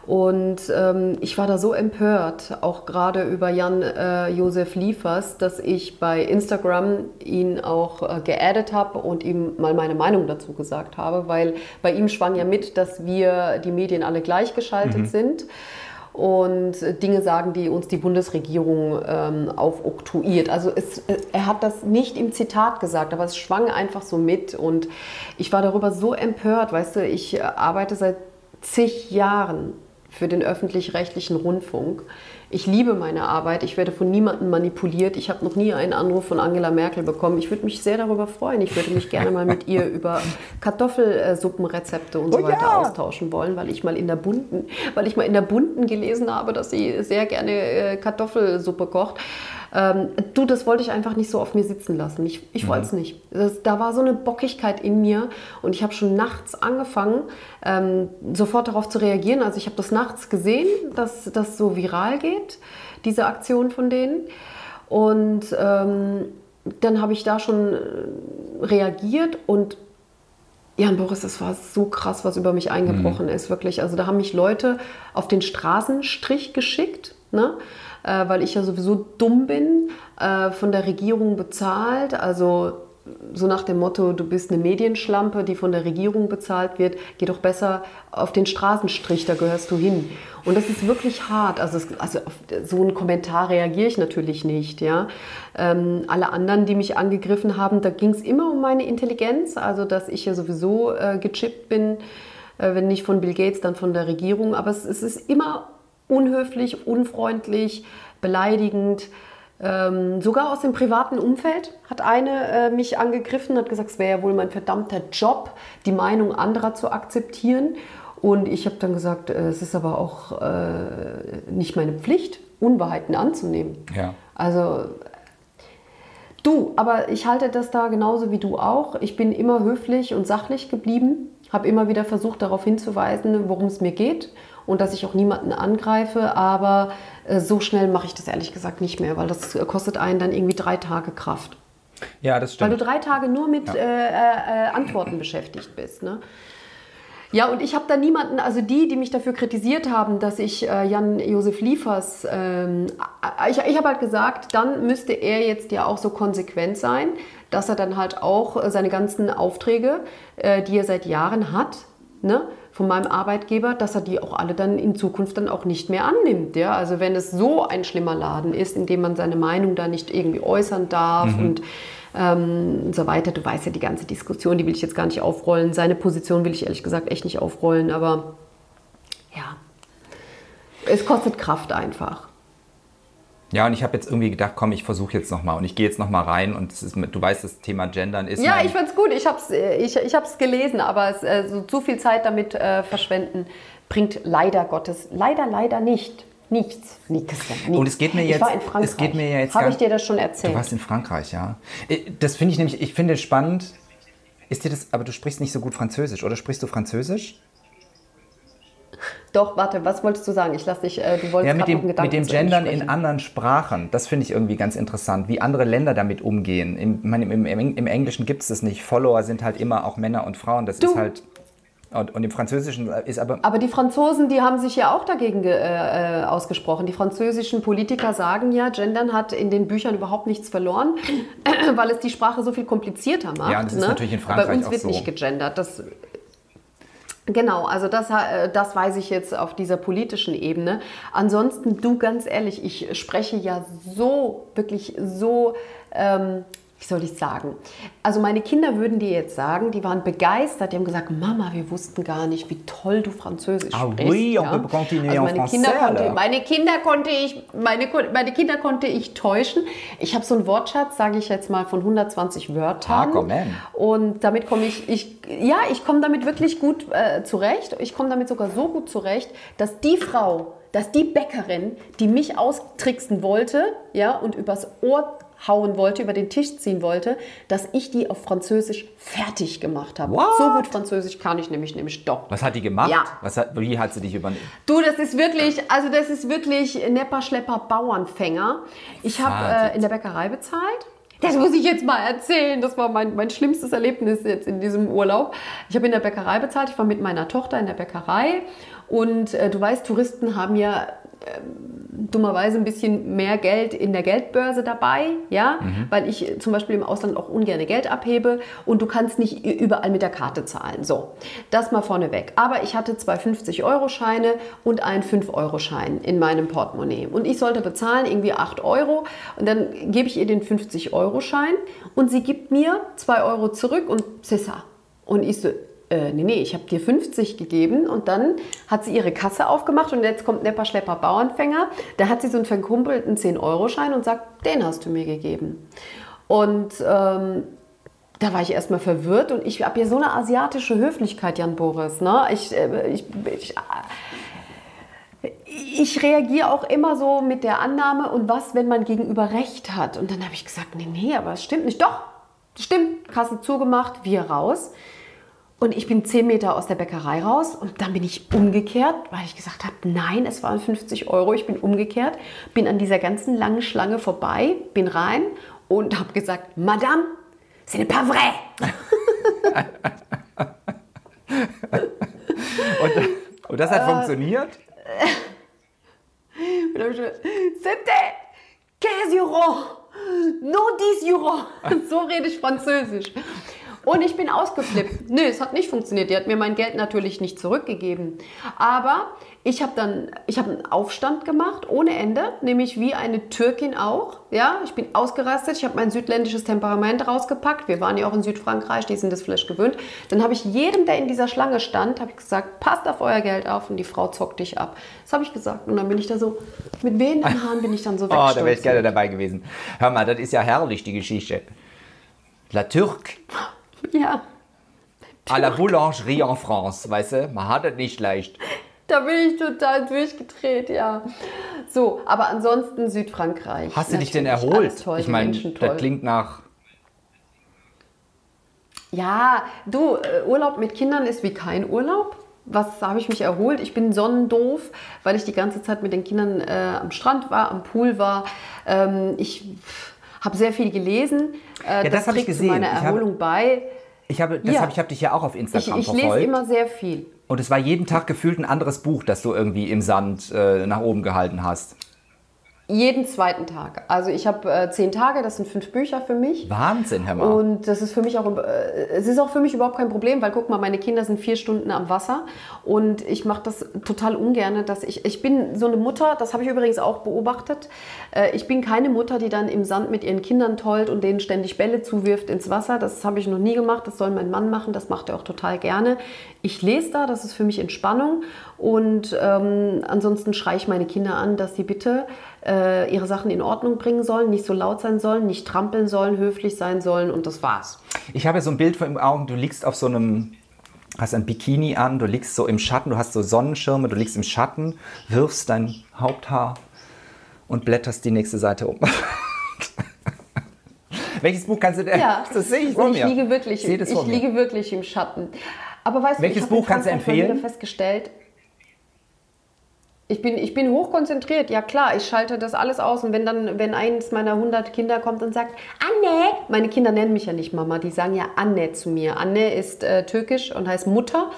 [SPEAKER 3] Und ähm, ich war da so empört, auch gerade über Jan äh, Josef Liefers, dass ich bei Instagram ihn auch äh, geaddet habe und ihm mal meine Meinung dazu gesagt habe, weil bei ihm schwang ja mit, dass wir die Medien alle gleichgeschaltet mhm. sind und Dinge sagen, die uns die Bundesregierung ähm, aufoktroyiert. Also es, er hat das nicht im Zitat gesagt, aber es schwang einfach so mit und ich war darüber so empört, weißt du, ich äh, arbeite seit zig Jahren für den öffentlich-rechtlichen Rundfunk. Ich liebe meine Arbeit, ich werde von niemandem manipuliert. Ich habe noch nie einen Anruf von Angela Merkel bekommen. Ich würde mich sehr darüber freuen. Ich würde mich gerne mal mit ihr über Kartoffelsuppenrezepte und so oh, weiter ja. austauschen wollen, weil ich mal in der bunten, weil ich mal in der bunten gelesen habe, dass sie sehr gerne äh, Kartoffelsuppe kocht. Ähm, du, das wollte ich einfach nicht so auf mir sitzen lassen. Ich, ich mhm. wollte es nicht. Das, da war so eine Bockigkeit in mir und ich habe schon nachts angefangen, ähm, sofort darauf zu reagieren. Also ich habe das nachts gesehen, dass das so viral geht, diese Aktion von denen. Und ähm, dann habe ich da schon äh, reagiert und Jan Boris, das war so krass, was über mich eingebrochen mhm. ist, wirklich. Also da haben mich Leute auf den Straßenstrich geschickt. Ne? Äh, weil ich ja sowieso dumm bin, äh, von der Regierung bezahlt. Also so nach dem Motto, du bist eine Medienschlampe, die von der Regierung bezahlt wird, geh doch besser auf den Straßenstrich, da gehörst du hin. Und das ist wirklich hart. Also, es, also auf so einen Kommentar reagiere ich natürlich nicht. Ja? Ähm, alle anderen, die mich angegriffen haben, da ging es immer um meine Intelligenz, also dass ich ja sowieso äh, gechippt bin, äh, wenn nicht von Bill Gates, dann von der Regierung. Aber es, es ist immer unhöflich, unfreundlich, beleidigend. Ähm, sogar aus dem privaten Umfeld hat eine äh, mich angegriffen, hat gesagt, es wäre ja wohl mein verdammter Job, die Meinung anderer zu akzeptieren. Und ich habe dann gesagt, äh, es ist aber auch äh, nicht meine Pflicht, Unwahrheiten anzunehmen.
[SPEAKER 1] Ja.
[SPEAKER 3] Also du, aber ich halte das da genauso wie du auch. Ich bin immer höflich und sachlich geblieben, habe immer wieder versucht darauf hinzuweisen, worum es mir geht und dass ich auch niemanden angreife, aber äh, so schnell mache ich das ehrlich gesagt nicht mehr, weil das kostet einen dann irgendwie drei Tage Kraft.
[SPEAKER 1] Ja, das
[SPEAKER 3] Weil
[SPEAKER 1] stimmt.
[SPEAKER 3] du drei Tage nur mit
[SPEAKER 1] Ja.
[SPEAKER 3] äh, äh, äh, Antworten beschäftigt bist. Ne? Ja, und ich habe da niemanden, also die, die mich dafür kritisiert haben, dass ich äh, Jan-Josef Liefers, ähm, äh, ich, ich habe halt gesagt, dann müsste er jetzt ja auch so konsequent sein, dass er dann halt auch äh, seine ganzen Aufträge, äh, die er seit Jahren hat, ne, von meinem Arbeitgeber, dass er die auch alle dann in Zukunft dann auch nicht mehr annimmt. Ja? Also wenn es so ein schlimmer Laden ist, in dem man seine Meinung da nicht irgendwie äußern darf und ähm, so weiter. Du weißt ja die ganze Diskussion, die will ich jetzt gar nicht aufrollen. Seine Position will ich ehrlich gesagt echt nicht aufrollen, aber ja, es kostet Kraft einfach.
[SPEAKER 1] Ja, und ich habe jetzt irgendwie gedacht, komm, ich versuche jetzt nochmal und ich gehe jetzt nochmal rein und es ist, du weißt, das Thema Gendern ist
[SPEAKER 3] Ja, ich fand's gut. Ich hab's, äh, ich, ich hab's gelesen, aber es, äh, so zu viel Zeit damit äh, verschwenden bringt leider Gottes, leider, leider nicht. Nichts. Nichts. nichts.
[SPEAKER 1] Und es geht mir
[SPEAKER 3] ich
[SPEAKER 1] jetzt-
[SPEAKER 3] war in Frankreich.
[SPEAKER 1] es geht mir ja jetzt
[SPEAKER 3] Habe ich dir das schon
[SPEAKER 1] Du
[SPEAKER 3] erzählt?
[SPEAKER 1] warst in Frankreich, ja. Äh, Das finde ich nämlich, ich finde spannend. Ist dir das, aber du sprichst nicht so gut Französisch, oder sprichst du Französisch?
[SPEAKER 3] Doch, warte, was wolltest du sagen? Ich lass dich, äh, du wolltest
[SPEAKER 1] Ja, mit dem,
[SPEAKER 3] Gedanken
[SPEAKER 1] mit dem Gendern in anderen Sprachen, das finde ich irgendwie ganz interessant, wie andere Länder damit umgehen. Im, ich meine, im, im, Im Englischen gibt es das nicht. Follower sind halt immer auch Männer und Frauen. Das
[SPEAKER 3] Du.
[SPEAKER 1] ist halt. Und, und im Französischen ist aber.
[SPEAKER 3] Aber die Franzosen, die haben sich ja auch dagegen ge- äh, äh, ausgesprochen. Die französischen Politiker sagen ja, Gendern hat in den Büchern überhaupt nichts verloren, weil es die Sprache so viel komplizierter macht.
[SPEAKER 1] Ja, das ist
[SPEAKER 3] ne?
[SPEAKER 1] natürlich in Frankreich
[SPEAKER 3] Bei uns wird
[SPEAKER 1] so.
[SPEAKER 3] nicht gegendert. Das, genau, also das, äh, das weiß ich jetzt auf dieser politischen Ebene. Ansonsten, du ganz ehrlich, ich spreche ja so, wirklich so... Ähm, wie soll ich sagen? Also meine Kinder würden dir jetzt sagen, die waren begeistert, die haben gesagt, Mama, wir wussten gar nicht, wie toll du Französisch
[SPEAKER 1] Ah
[SPEAKER 3] sprichst.
[SPEAKER 1] oui, on peut continuer
[SPEAKER 3] also
[SPEAKER 1] en
[SPEAKER 3] meine Kinder,
[SPEAKER 1] français,
[SPEAKER 3] konnte, meine Kinder konnte ich, meine, meine Kinder konnte ich täuschen. Ich habe so einen Wortschatz, sage ich jetzt mal, von 120 Wörtern.
[SPEAKER 1] Ah, même.
[SPEAKER 3] Und damit komme ich, ich, ja, ich komme damit wirklich gut äh, zurecht. Ich komme damit sogar so gut zurecht, dass die Frau, dass die Bäckerin, die mich austricksen wollte, ja, und übers Ohr hauen wollte, über den Tisch ziehen wollte, dass ich die auf Französisch fertig gemacht habe.
[SPEAKER 1] What?
[SPEAKER 3] So gut Französisch kann ich nämlich, nämlich doch.
[SPEAKER 1] Was hat die gemacht?
[SPEAKER 3] Ja.
[SPEAKER 1] Was hat, wie hat sie dich übernommen?
[SPEAKER 3] Du, das ist wirklich, also das ist wirklich Nepper, Schlepper, Bauernfänger. Ich habe äh, in der Bäckerei bezahlt. Das muss ich jetzt mal erzählen. Das war mein, mein schlimmstes Erlebnis jetzt in diesem Urlaub. Ich habe in der Bäckerei bezahlt. Ich war mit meiner Tochter in der Bäckerei. Und äh, du weißt, Touristen haben ja dummerweise ein bisschen mehr Geld in der Geldbörse dabei, ja, weil ich zum Beispiel im Ausland auch ungern Geld abhebe und du kannst nicht überall mit der Karte zahlen. So, das mal vorneweg. Aber ich hatte zwei 50-Euro-Scheine und einen 5-Euro-Schein in meinem Portemonnaie und ich sollte bezahlen irgendwie 8 Euro und dann gebe ich ihr den 50-Euro-Schein und sie gibt mir 2 Euro zurück und Cessa. Und ich so, äh, nee, nee, ich habe dir 50 gegeben und dann hat sie ihre Kasse aufgemacht und jetzt kommt Nepper, Schlepper, Bauernfänger. Da hat sie so einen verkumpelten 10-Euro-Schein und sagt, den hast du mir gegeben. Und ähm, da war ich erstmal verwirrt und ich habe ja so eine asiatische Höflichkeit, Jan Boris. Ne? Ich, äh, ich, ich, ich reagiere auch immer so mit der Annahme und was, wenn man gegenüber Recht hat. Und dann habe ich gesagt, nee, nee, aber es stimmt nicht. Doch, stimmt. Kasse zugemacht, wir raus. Und ich bin 10 Meter aus der Bäckerei raus und dann bin ich umgekehrt, weil ich gesagt habe, nein, es waren 50 Euro. Ich bin umgekehrt, bin an dieser ganzen langen Schlange vorbei, bin rein und habe gesagt, Madame, ce n'est pas vrai.
[SPEAKER 1] Und, und das hat
[SPEAKER 3] Äh.
[SPEAKER 1] funktioniert?
[SPEAKER 3] C'était 15 Euro, no 10 Euro. So rede ich Französisch. Und ich bin ausgeflippt. Nö, es hat nicht funktioniert. Die hat mir mein Geld natürlich nicht zurückgegeben. Aber ich habe dann, ich habe einen Aufstand gemacht ohne Ende, nämlich wie eine Türkin auch. Ja, ich bin ausgerastet. Ich habe mein südländisches Temperament rausgepackt. Wir waren ja auch in Südfrankreich, die sind das vielleicht gewöhnt. Dann habe ich jedem, der in dieser Schlange stand, habe ich gesagt, passt auf euer Geld auf und die Frau zockt dich ab. Das habe ich gesagt. Und dann bin ich da so, mit wehenden Haaren bin ich dann so
[SPEAKER 1] Oh, da wäre ich gerne dabei gewesen. Hör mal, das ist ja herrlich, die Geschichte. La Turque
[SPEAKER 3] Ja,
[SPEAKER 1] à la Boulangerie en France, weißt du? Man hat es nicht leicht.
[SPEAKER 3] da bin ich total durchgedreht, ja. So, aber ansonsten Südfrankreich.
[SPEAKER 1] Hast du dich denn erholt?
[SPEAKER 3] toll,
[SPEAKER 1] ich meine, das klingt nach.
[SPEAKER 3] Ja, du, äh, Urlaub mit Kindern ist wie kein Urlaub. Was habe ich mich erholt? Ich bin sonnendoof, weil ich die ganze Zeit mit den Kindern äh, am Strand war, am Pool war. Ähm, ich habe sehr viel gelesen. Äh,
[SPEAKER 1] Ja, das habe ich gesehen.
[SPEAKER 3] zu meiner
[SPEAKER 1] Ich habe-
[SPEAKER 3] Erholung bei.
[SPEAKER 1] Ich habe, das
[SPEAKER 3] Ja.
[SPEAKER 1] habe ich habe dich ja auch auf
[SPEAKER 3] Ich,
[SPEAKER 1] Instagram
[SPEAKER 3] ich lese immer sehr viel.
[SPEAKER 1] Und es war jeden Tag gefühlt ein anderes Buch, das du irgendwie im Sand äh, nach oben gehalten hast.
[SPEAKER 3] Jeden zweiten Tag. Also ich habe äh, zehn Tage, das sind fünf Bücher für mich.
[SPEAKER 1] Wahnsinn, hör mal.
[SPEAKER 3] Und das ist für mich auch, äh, es ist auch für mich überhaupt kein Problem, weil guck mal, meine Kinder sind vier Stunden am Wasser und ich mache das total ungern, dass ich, ich bin so eine Mutter, das habe ich übrigens auch beobachtet, äh, ich bin keine Mutter, die dann im Sand mit ihren Kindern tollt und denen ständig Bälle zuwirft ins Wasser. Das habe ich noch nie gemacht, das soll mein Mann machen, das macht er auch total gerne. Ich lese da, das ist für mich Entspannung und ähm, ansonsten schreie ich meine Kinder an, dass sie bitte äh, ihre Sachen in Ordnung bringen sollen, nicht so laut sein sollen, nicht trampeln sollen, höflich sein sollen und das war's.
[SPEAKER 1] Ich habe so ein Bild vor den Augen, du liegst auf so einem, hast ein Bikini an, du liegst so im Schatten, du hast so Sonnenschirme, du liegst im Schatten, wirfst dein Haupthaar und blätterst die nächste Seite um. Welches Buch kannst du denn?
[SPEAKER 3] Ja,
[SPEAKER 1] das sehe ich vor
[SPEAKER 3] ich
[SPEAKER 1] mir.
[SPEAKER 3] liege wirklich,
[SPEAKER 1] Ich
[SPEAKER 3] ich liege wirklich im Schatten. Aber weißt
[SPEAKER 1] Welches
[SPEAKER 3] du, ich
[SPEAKER 1] Buch kannst du empfehlen?
[SPEAKER 3] festgestellt, ich bin, ich bin hochkonzentriert, ja klar, ich schalte das alles aus und wenn dann, wenn eins meiner 100 Kinder kommt und sagt, Anne, meine Kinder nennen mich ja nicht Mama, die sagen ja Anne zu mir. Anne ist äh, türkisch und heißt Mutter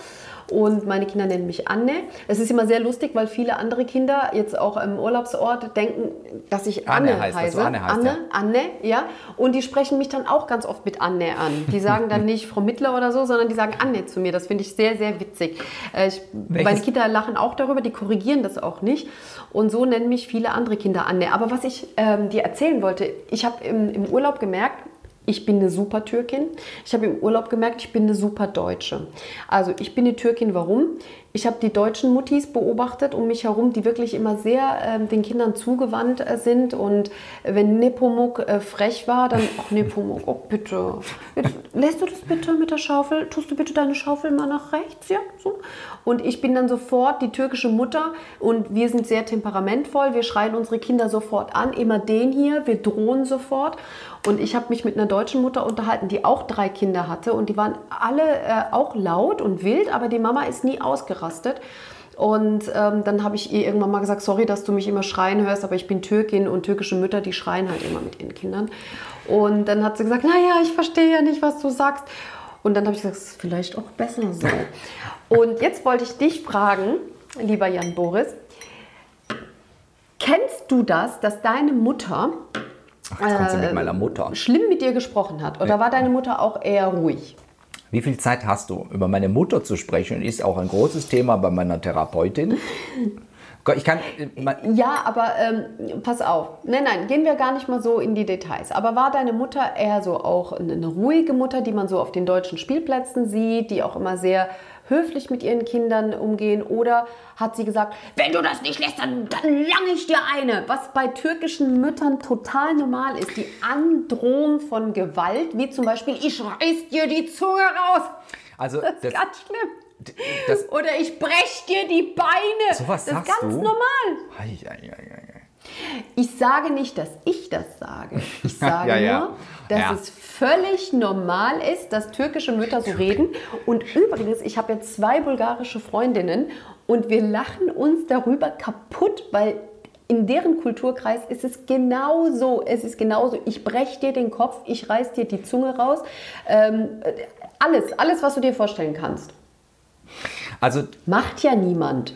[SPEAKER 3] und meine Kinder nennen mich Anne. Es ist immer sehr lustig, weil viele andere Kinder jetzt auch im Urlaubsort denken, dass ich
[SPEAKER 1] Anne
[SPEAKER 3] Anne,
[SPEAKER 1] heißt,
[SPEAKER 3] heiße.
[SPEAKER 1] Anne heißt,
[SPEAKER 3] Anne,
[SPEAKER 1] ja.
[SPEAKER 3] Anne, ja. Und die sprechen mich dann auch ganz oft mit Anne an. Die sagen dann nicht Frau Mittler oder so, sondern die sagen Anne zu mir. Das finde ich sehr, sehr witzig. Äh, Ich, meine Kinder lachen auch darüber, die korrigieren das auch nicht. Und so nennen mich viele andere Kinder Anne. Aber was ich ähm, dir erzählen wollte, ich habe im, im Urlaub gemerkt, ich bin eine super Türkin. Ich habe im Urlaub gemerkt, ich bin eine super Deutsche. Also ich bin eine Türkin, warum? Ich habe die deutschen Muttis beobachtet um mich herum, die wirklich immer sehr ähm, den Kindern zugewandt äh, sind. Und wenn Nepomuk äh, frech war, dann, ach Nepomuk, oh bitte, Jetzt, lässt du das bitte mit der Schaufel? Tust du bitte deine Schaufel mal nach rechts? Ja, so. Und ich bin dann sofort die türkische Mutter und wir sind sehr temperamentvoll. Wir schreien unsere Kinder sofort an, immer den hier, wir drohen sofort. Und ich habe mich mit einer deutschen Mutter unterhalten, die auch drei Kinder hatte und die waren alle äh, auch laut und wild, aber die Mama ist nie ausgerastet. Und ähm, dann habe ich ihr irgendwann mal gesagt, sorry, dass du mich immer schreien hörst, aber ich bin Türkin und türkische Mütter, die schreien halt immer mit ihren Kindern. Und dann hat sie gesagt, naja, ich verstehe ja nicht, was du sagst. Und dann habe ich gesagt, es ist vielleicht auch besser so. Und jetzt wollte ich dich fragen, lieber Jan Boris, kennst du das, dass deine Mutter
[SPEAKER 1] Ach, jetzt kommt sie mit
[SPEAKER 3] äh,
[SPEAKER 1] meiner Mutter.
[SPEAKER 3] schlimm mit dir gesprochen hat? Oder war deine Mutter auch eher ruhig?
[SPEAKER 1] Wie viel Zeit hast du? Über meine Mutter zu sprechen ist auch ein großes Thema bei meiner Therapeutin. Ich kann, äh,
[SPEAKER 3] Ja, aber ähm, pass auf. Nein, nein, gehen wir gar nicht mal so in die Details. Aber war deine Mutter eher so auch eine, ruhige Mutter, die man so auf den deutschen Spielplätzen sieht, die auch immer sehr höflich mit ihren Kindern umgehen? Oder hat sie gesagt, wenn du das nicht lässt, dann, dann lange ich dir eine? Was bei türkischen Müttern total normal ist, die Androhung von Gewalt, wie zum Beispiel, ich reiß dir die Zunge raus.
[SPEAKER 1] also
[SPEAKER 3] Das
[SPEAKER 1] das,
[SPEAKER 3] ist ganz schlimm.
[SPEAKER 1] Das,
[SPEAKER 3] Oder ich brech dir die Beine.
[SPEAKER 1] Sowas
[SPEAKER 3] das ist
[SPEAKER 1] sagst
[SPEAKER 3] ganz
[SPEAKER 1] du?
[SPEAKER 3] normal.
[SPEAKER 1] Ei, ei, ei, ei, ei.
[SPEAKER 3] Ich sage nicht, dass ich das sage. Ich sage
[SPEAKER 1] Ja, ja.
[SPEAKER 3] nur, dass
[SPEAKER 1] Ja.
[SPEAKER 3] es völlig normal ist, dass türkische Mütter so reden. Und übrigens, ich habe jetzt zwei bulgarische Freundinnen und wir lachen uns darüber kaputt, weil in deren Kulturkreis ist es genauso. Es ist genauso. Ich brech dir den Kopf, ich reiß dir die Zunge raus. Ähm, alles, alles, was du dir vorstellen kannst.
[SPEAKER 1] Also
[SPEAKER 3] Macht ja niemand.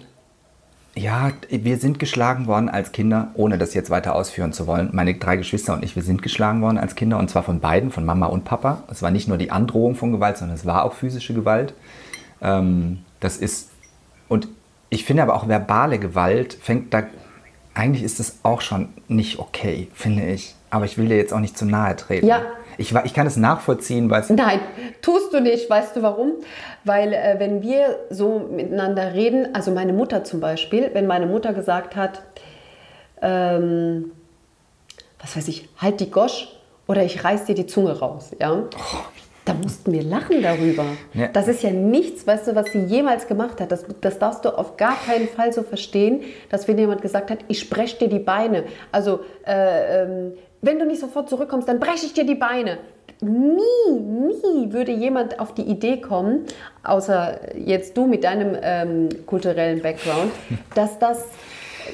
[SPEAKER 1] Ja, wir sind geschlagen worden als Kinder, ohne das jetzt weiter ausführen zu wollen. Meine drei Geschwister und ich, wir sind geschlagen worden als Kinder und zwar von beiden, von Mama und Papa. Es war nicht nur die Androhung von Gewalt, sondern es war auch physische Gewalt. Ähm, das ist, und ich finde aber auch verbale Gewalt fängt da, eigentlich ist das auch schon nicht okay, finde ich. Aber ich will dir jetzt auch nicht zu nahe treten.
[SPEAKER 3] Ja.
[SPEAKER 1] Ich, ich kann es nachvollziehen, weil es
[SPEAKER 3] Nein, tust du nicht. Weißt du warum? Weil äh, wenn wir so miteinander reden, also meine Mutter zum Beispiel, wenn meine Mutter gesagt hat, ähm, was weiß ich, halt die Gosch oder ich reiß dir die Zunge raus, ja. Da mussten wir lachen darüber.
[SPEAKER 1] Ja.
[SPEAKER 3] Das ist ja nichts, weißt du, was sie jemals gemacht hat. Das, das darfst du auf gar keinen Fall so verstehen, dass wenn jemand gesagt hat, ich spreche dir die Beine. Also, äh, ähm, wenn du nicht sofort zurückkommst, dann breche ich dir die Beine. Nie, nie würde jemand auf die Idee kommen, außer jetzt du mit deinem ähm, kulturellen Background, dass das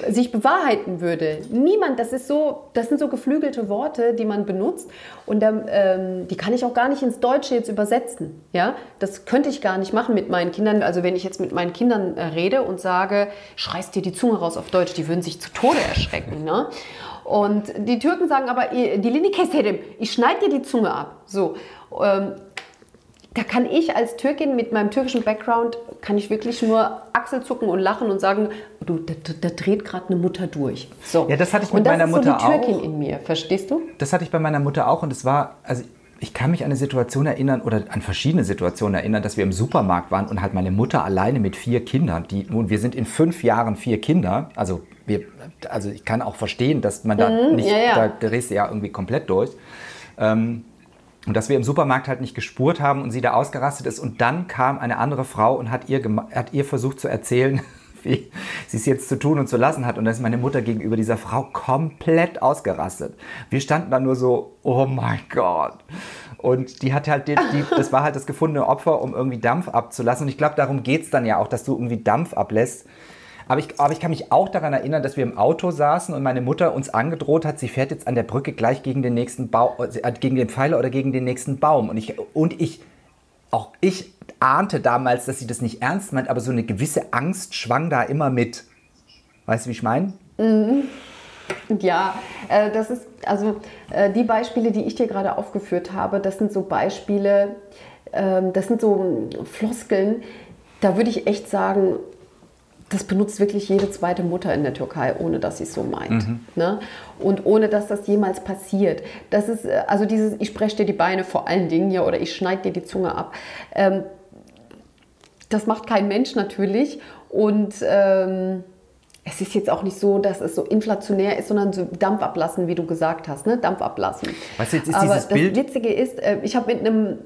[SPEAKER 3] sich bewahrheiten würde. Niemand, das ist so, das sind so geflügelte Worte, die man benutzt und dann, ähm, die kann ich auch gar nicht ins Deutsche jetzt übersetzen. Ja, das könnte ich gar nicht machen mit meinen Kindern. Also wenn ich jetzt mit meinen Kindern äh, rede und sage, schreist dir die Zunge raus auf Deutsch, die würden sich zu Tode erschrecken. Ne? Und die Türken sagen aber, "İ- die Lini keserim, ich schneide dir die Zunge ab. So. Ähm, da kann ich als Türkin mit meinem türkischen Background, kann ich wirklich nur Achselzucken und lachen und sagen, du, da, da, dreht gerade eine Mutter durch. So.
[SPEAKER 1] Ja, das hatte ich mit
[SPEAKER 3] und das
[SPEAKER 1] meiner
[SPEAKER 3] ist
[SPEAKER 1] Mutter
[SPEAKER 3] so die Türkin
[SPEAKER 1] auch.
[SPEAKER 3] in mir, verstehst du?
[SPEAKER 1] das hatte ich bei meiner Mutter auch und es war, also ich kann mich an eine Situation erinnern oder an verschiedene Situationen erinnern, dass wir im Supermarkt waren und halt meine Mutter alleine mit vier Kindern, die, nun wir sind in fünf Jahren vier Kinder, also wir, also ich kann auch verstehen, dass man da nicht,
[SPEAKER 3] Mhm, ja, ja.
[SPEAKER 1] da drehst du ja irgendwie komplett durch. Ähm, und dass wir im Supermarkt halt nicht gespurt haben und sie da ausgerastet ist. Und dann kam eine andere Frau und hat ihr, hat ihr versucht zu erzählen, wie sie es jetzt zu tun und zu lassen hat. Und dann ist meine Mutter gegenüber dieser Frau komplett ausgerastet. Wir standen da nur so, oh mein Gott. Und die hat halt, die, die, das war halt das gefundene Opfer, um irgendwie Dampf abzulassen. Und ich glaube, darum geht es dann ja auch, dass du irgendwie Dampf ablässt. Aber ich, aber ich kann mich auch daran erinnern, dass wir im Auto saßen und meine Mutter uns angedroht hat, sie fährt jetzt an der Brücke gleich gegen den nächsten Baum, gegen den Pfeiler oder gegen den nächsten Baum. Und ich, und ich, auch ich ahnte damals, dass sie das nicht ernst meint, aber so eine gewisse Angst schwang da immer mit. Weißt du, wie ich meine?
[SPEAKER 3] Ja, äh, das ist, also äh, die Beispiele, die ich dir gerade aufgeführt habe, das sind so Beispiele, ähm, das sind so Floskeln, da würde ich echt sagen, das benutzt wirklich jede zweite Mutter in der Türkei, ohne dass sie es so meint. Ne? Und ohne dass das jemals passiert. Das ist, äh, also dieses, ich spreche dir die Beine vor allen Dingen, ja, oder ich schneide dir die Zunge ab. Ähm, das macht kein Mensch natürlich. Und ähm, es ist jetzt auch nicht so, dass es so inflationär ist, sondern so Dampf ablassen, wie du gesagt hast, ne? Dampf ablassen.
[SPEAKER 1] Du, jetzt ist
[SPEAKER 3] Aber
[SPEAKER 1] dieses
[SPEAKER 3] das
[SPEAKER 1] Bild-
[SPEAKER 3] Witzige ist, äh, ich habe mit einem,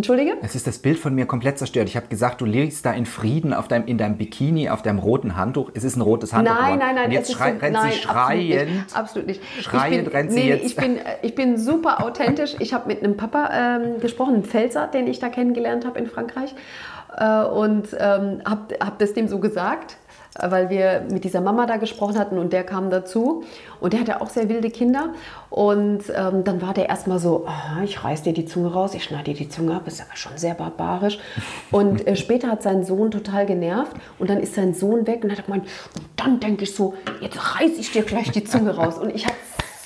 [SPEAKER 3] entschuldige?
[SPEAKER 1] Es ist das Bild von mir komplett zerstört. Ich habe gesagt, du liegst da in Frieden auf deinem, in deinem Bikini, auf deinem roten Handtuch. Es ist ein rotes Handtuch.
[SPEAKER 3] Nein, nein, nein.
[SPEAKER 1] Und jetzt schrei,
[SPEAKER 3] so,
[SPEAKER 1] rennt
[SPEAKER 3] nein,
[SPEAKER 1] sie schreiend.
[SPEAKER 3] Absolut nicht.
[SPEAKER 1] Schreiend
[SPEAKER 3] ich bin,
[SPEAKER 1] rennt sie
[SPEAKER 3] nee,
[SPEAKER 1] jetzt.
[SPEAKER 3] Ich bin, ich bin super authentisch. Ich habe mit einem Papa ähm, gesprochen, einem Pfälzer, den ich da kennengelernt habe in Frankreich. Äh, und ähm, habe hab das dem so gesagt, weil wir mit dieser Mama da gesprochen hatten und der kam dazu. Und der hatte auch sehr wilde Kinder. Und ähm, dann war der erstmal so, "Ah, ich reiß dir die Zunge raus, ich schneide dir die Zunge ab, ist aber schon sehr barbarisch. Und äh, später hat sein Sohn total genervt und dann ist sein Sohn weg und hat gemeint, dann denke ich so, jetzt reiß ich dir gleich die Zunge raus. Und ich habe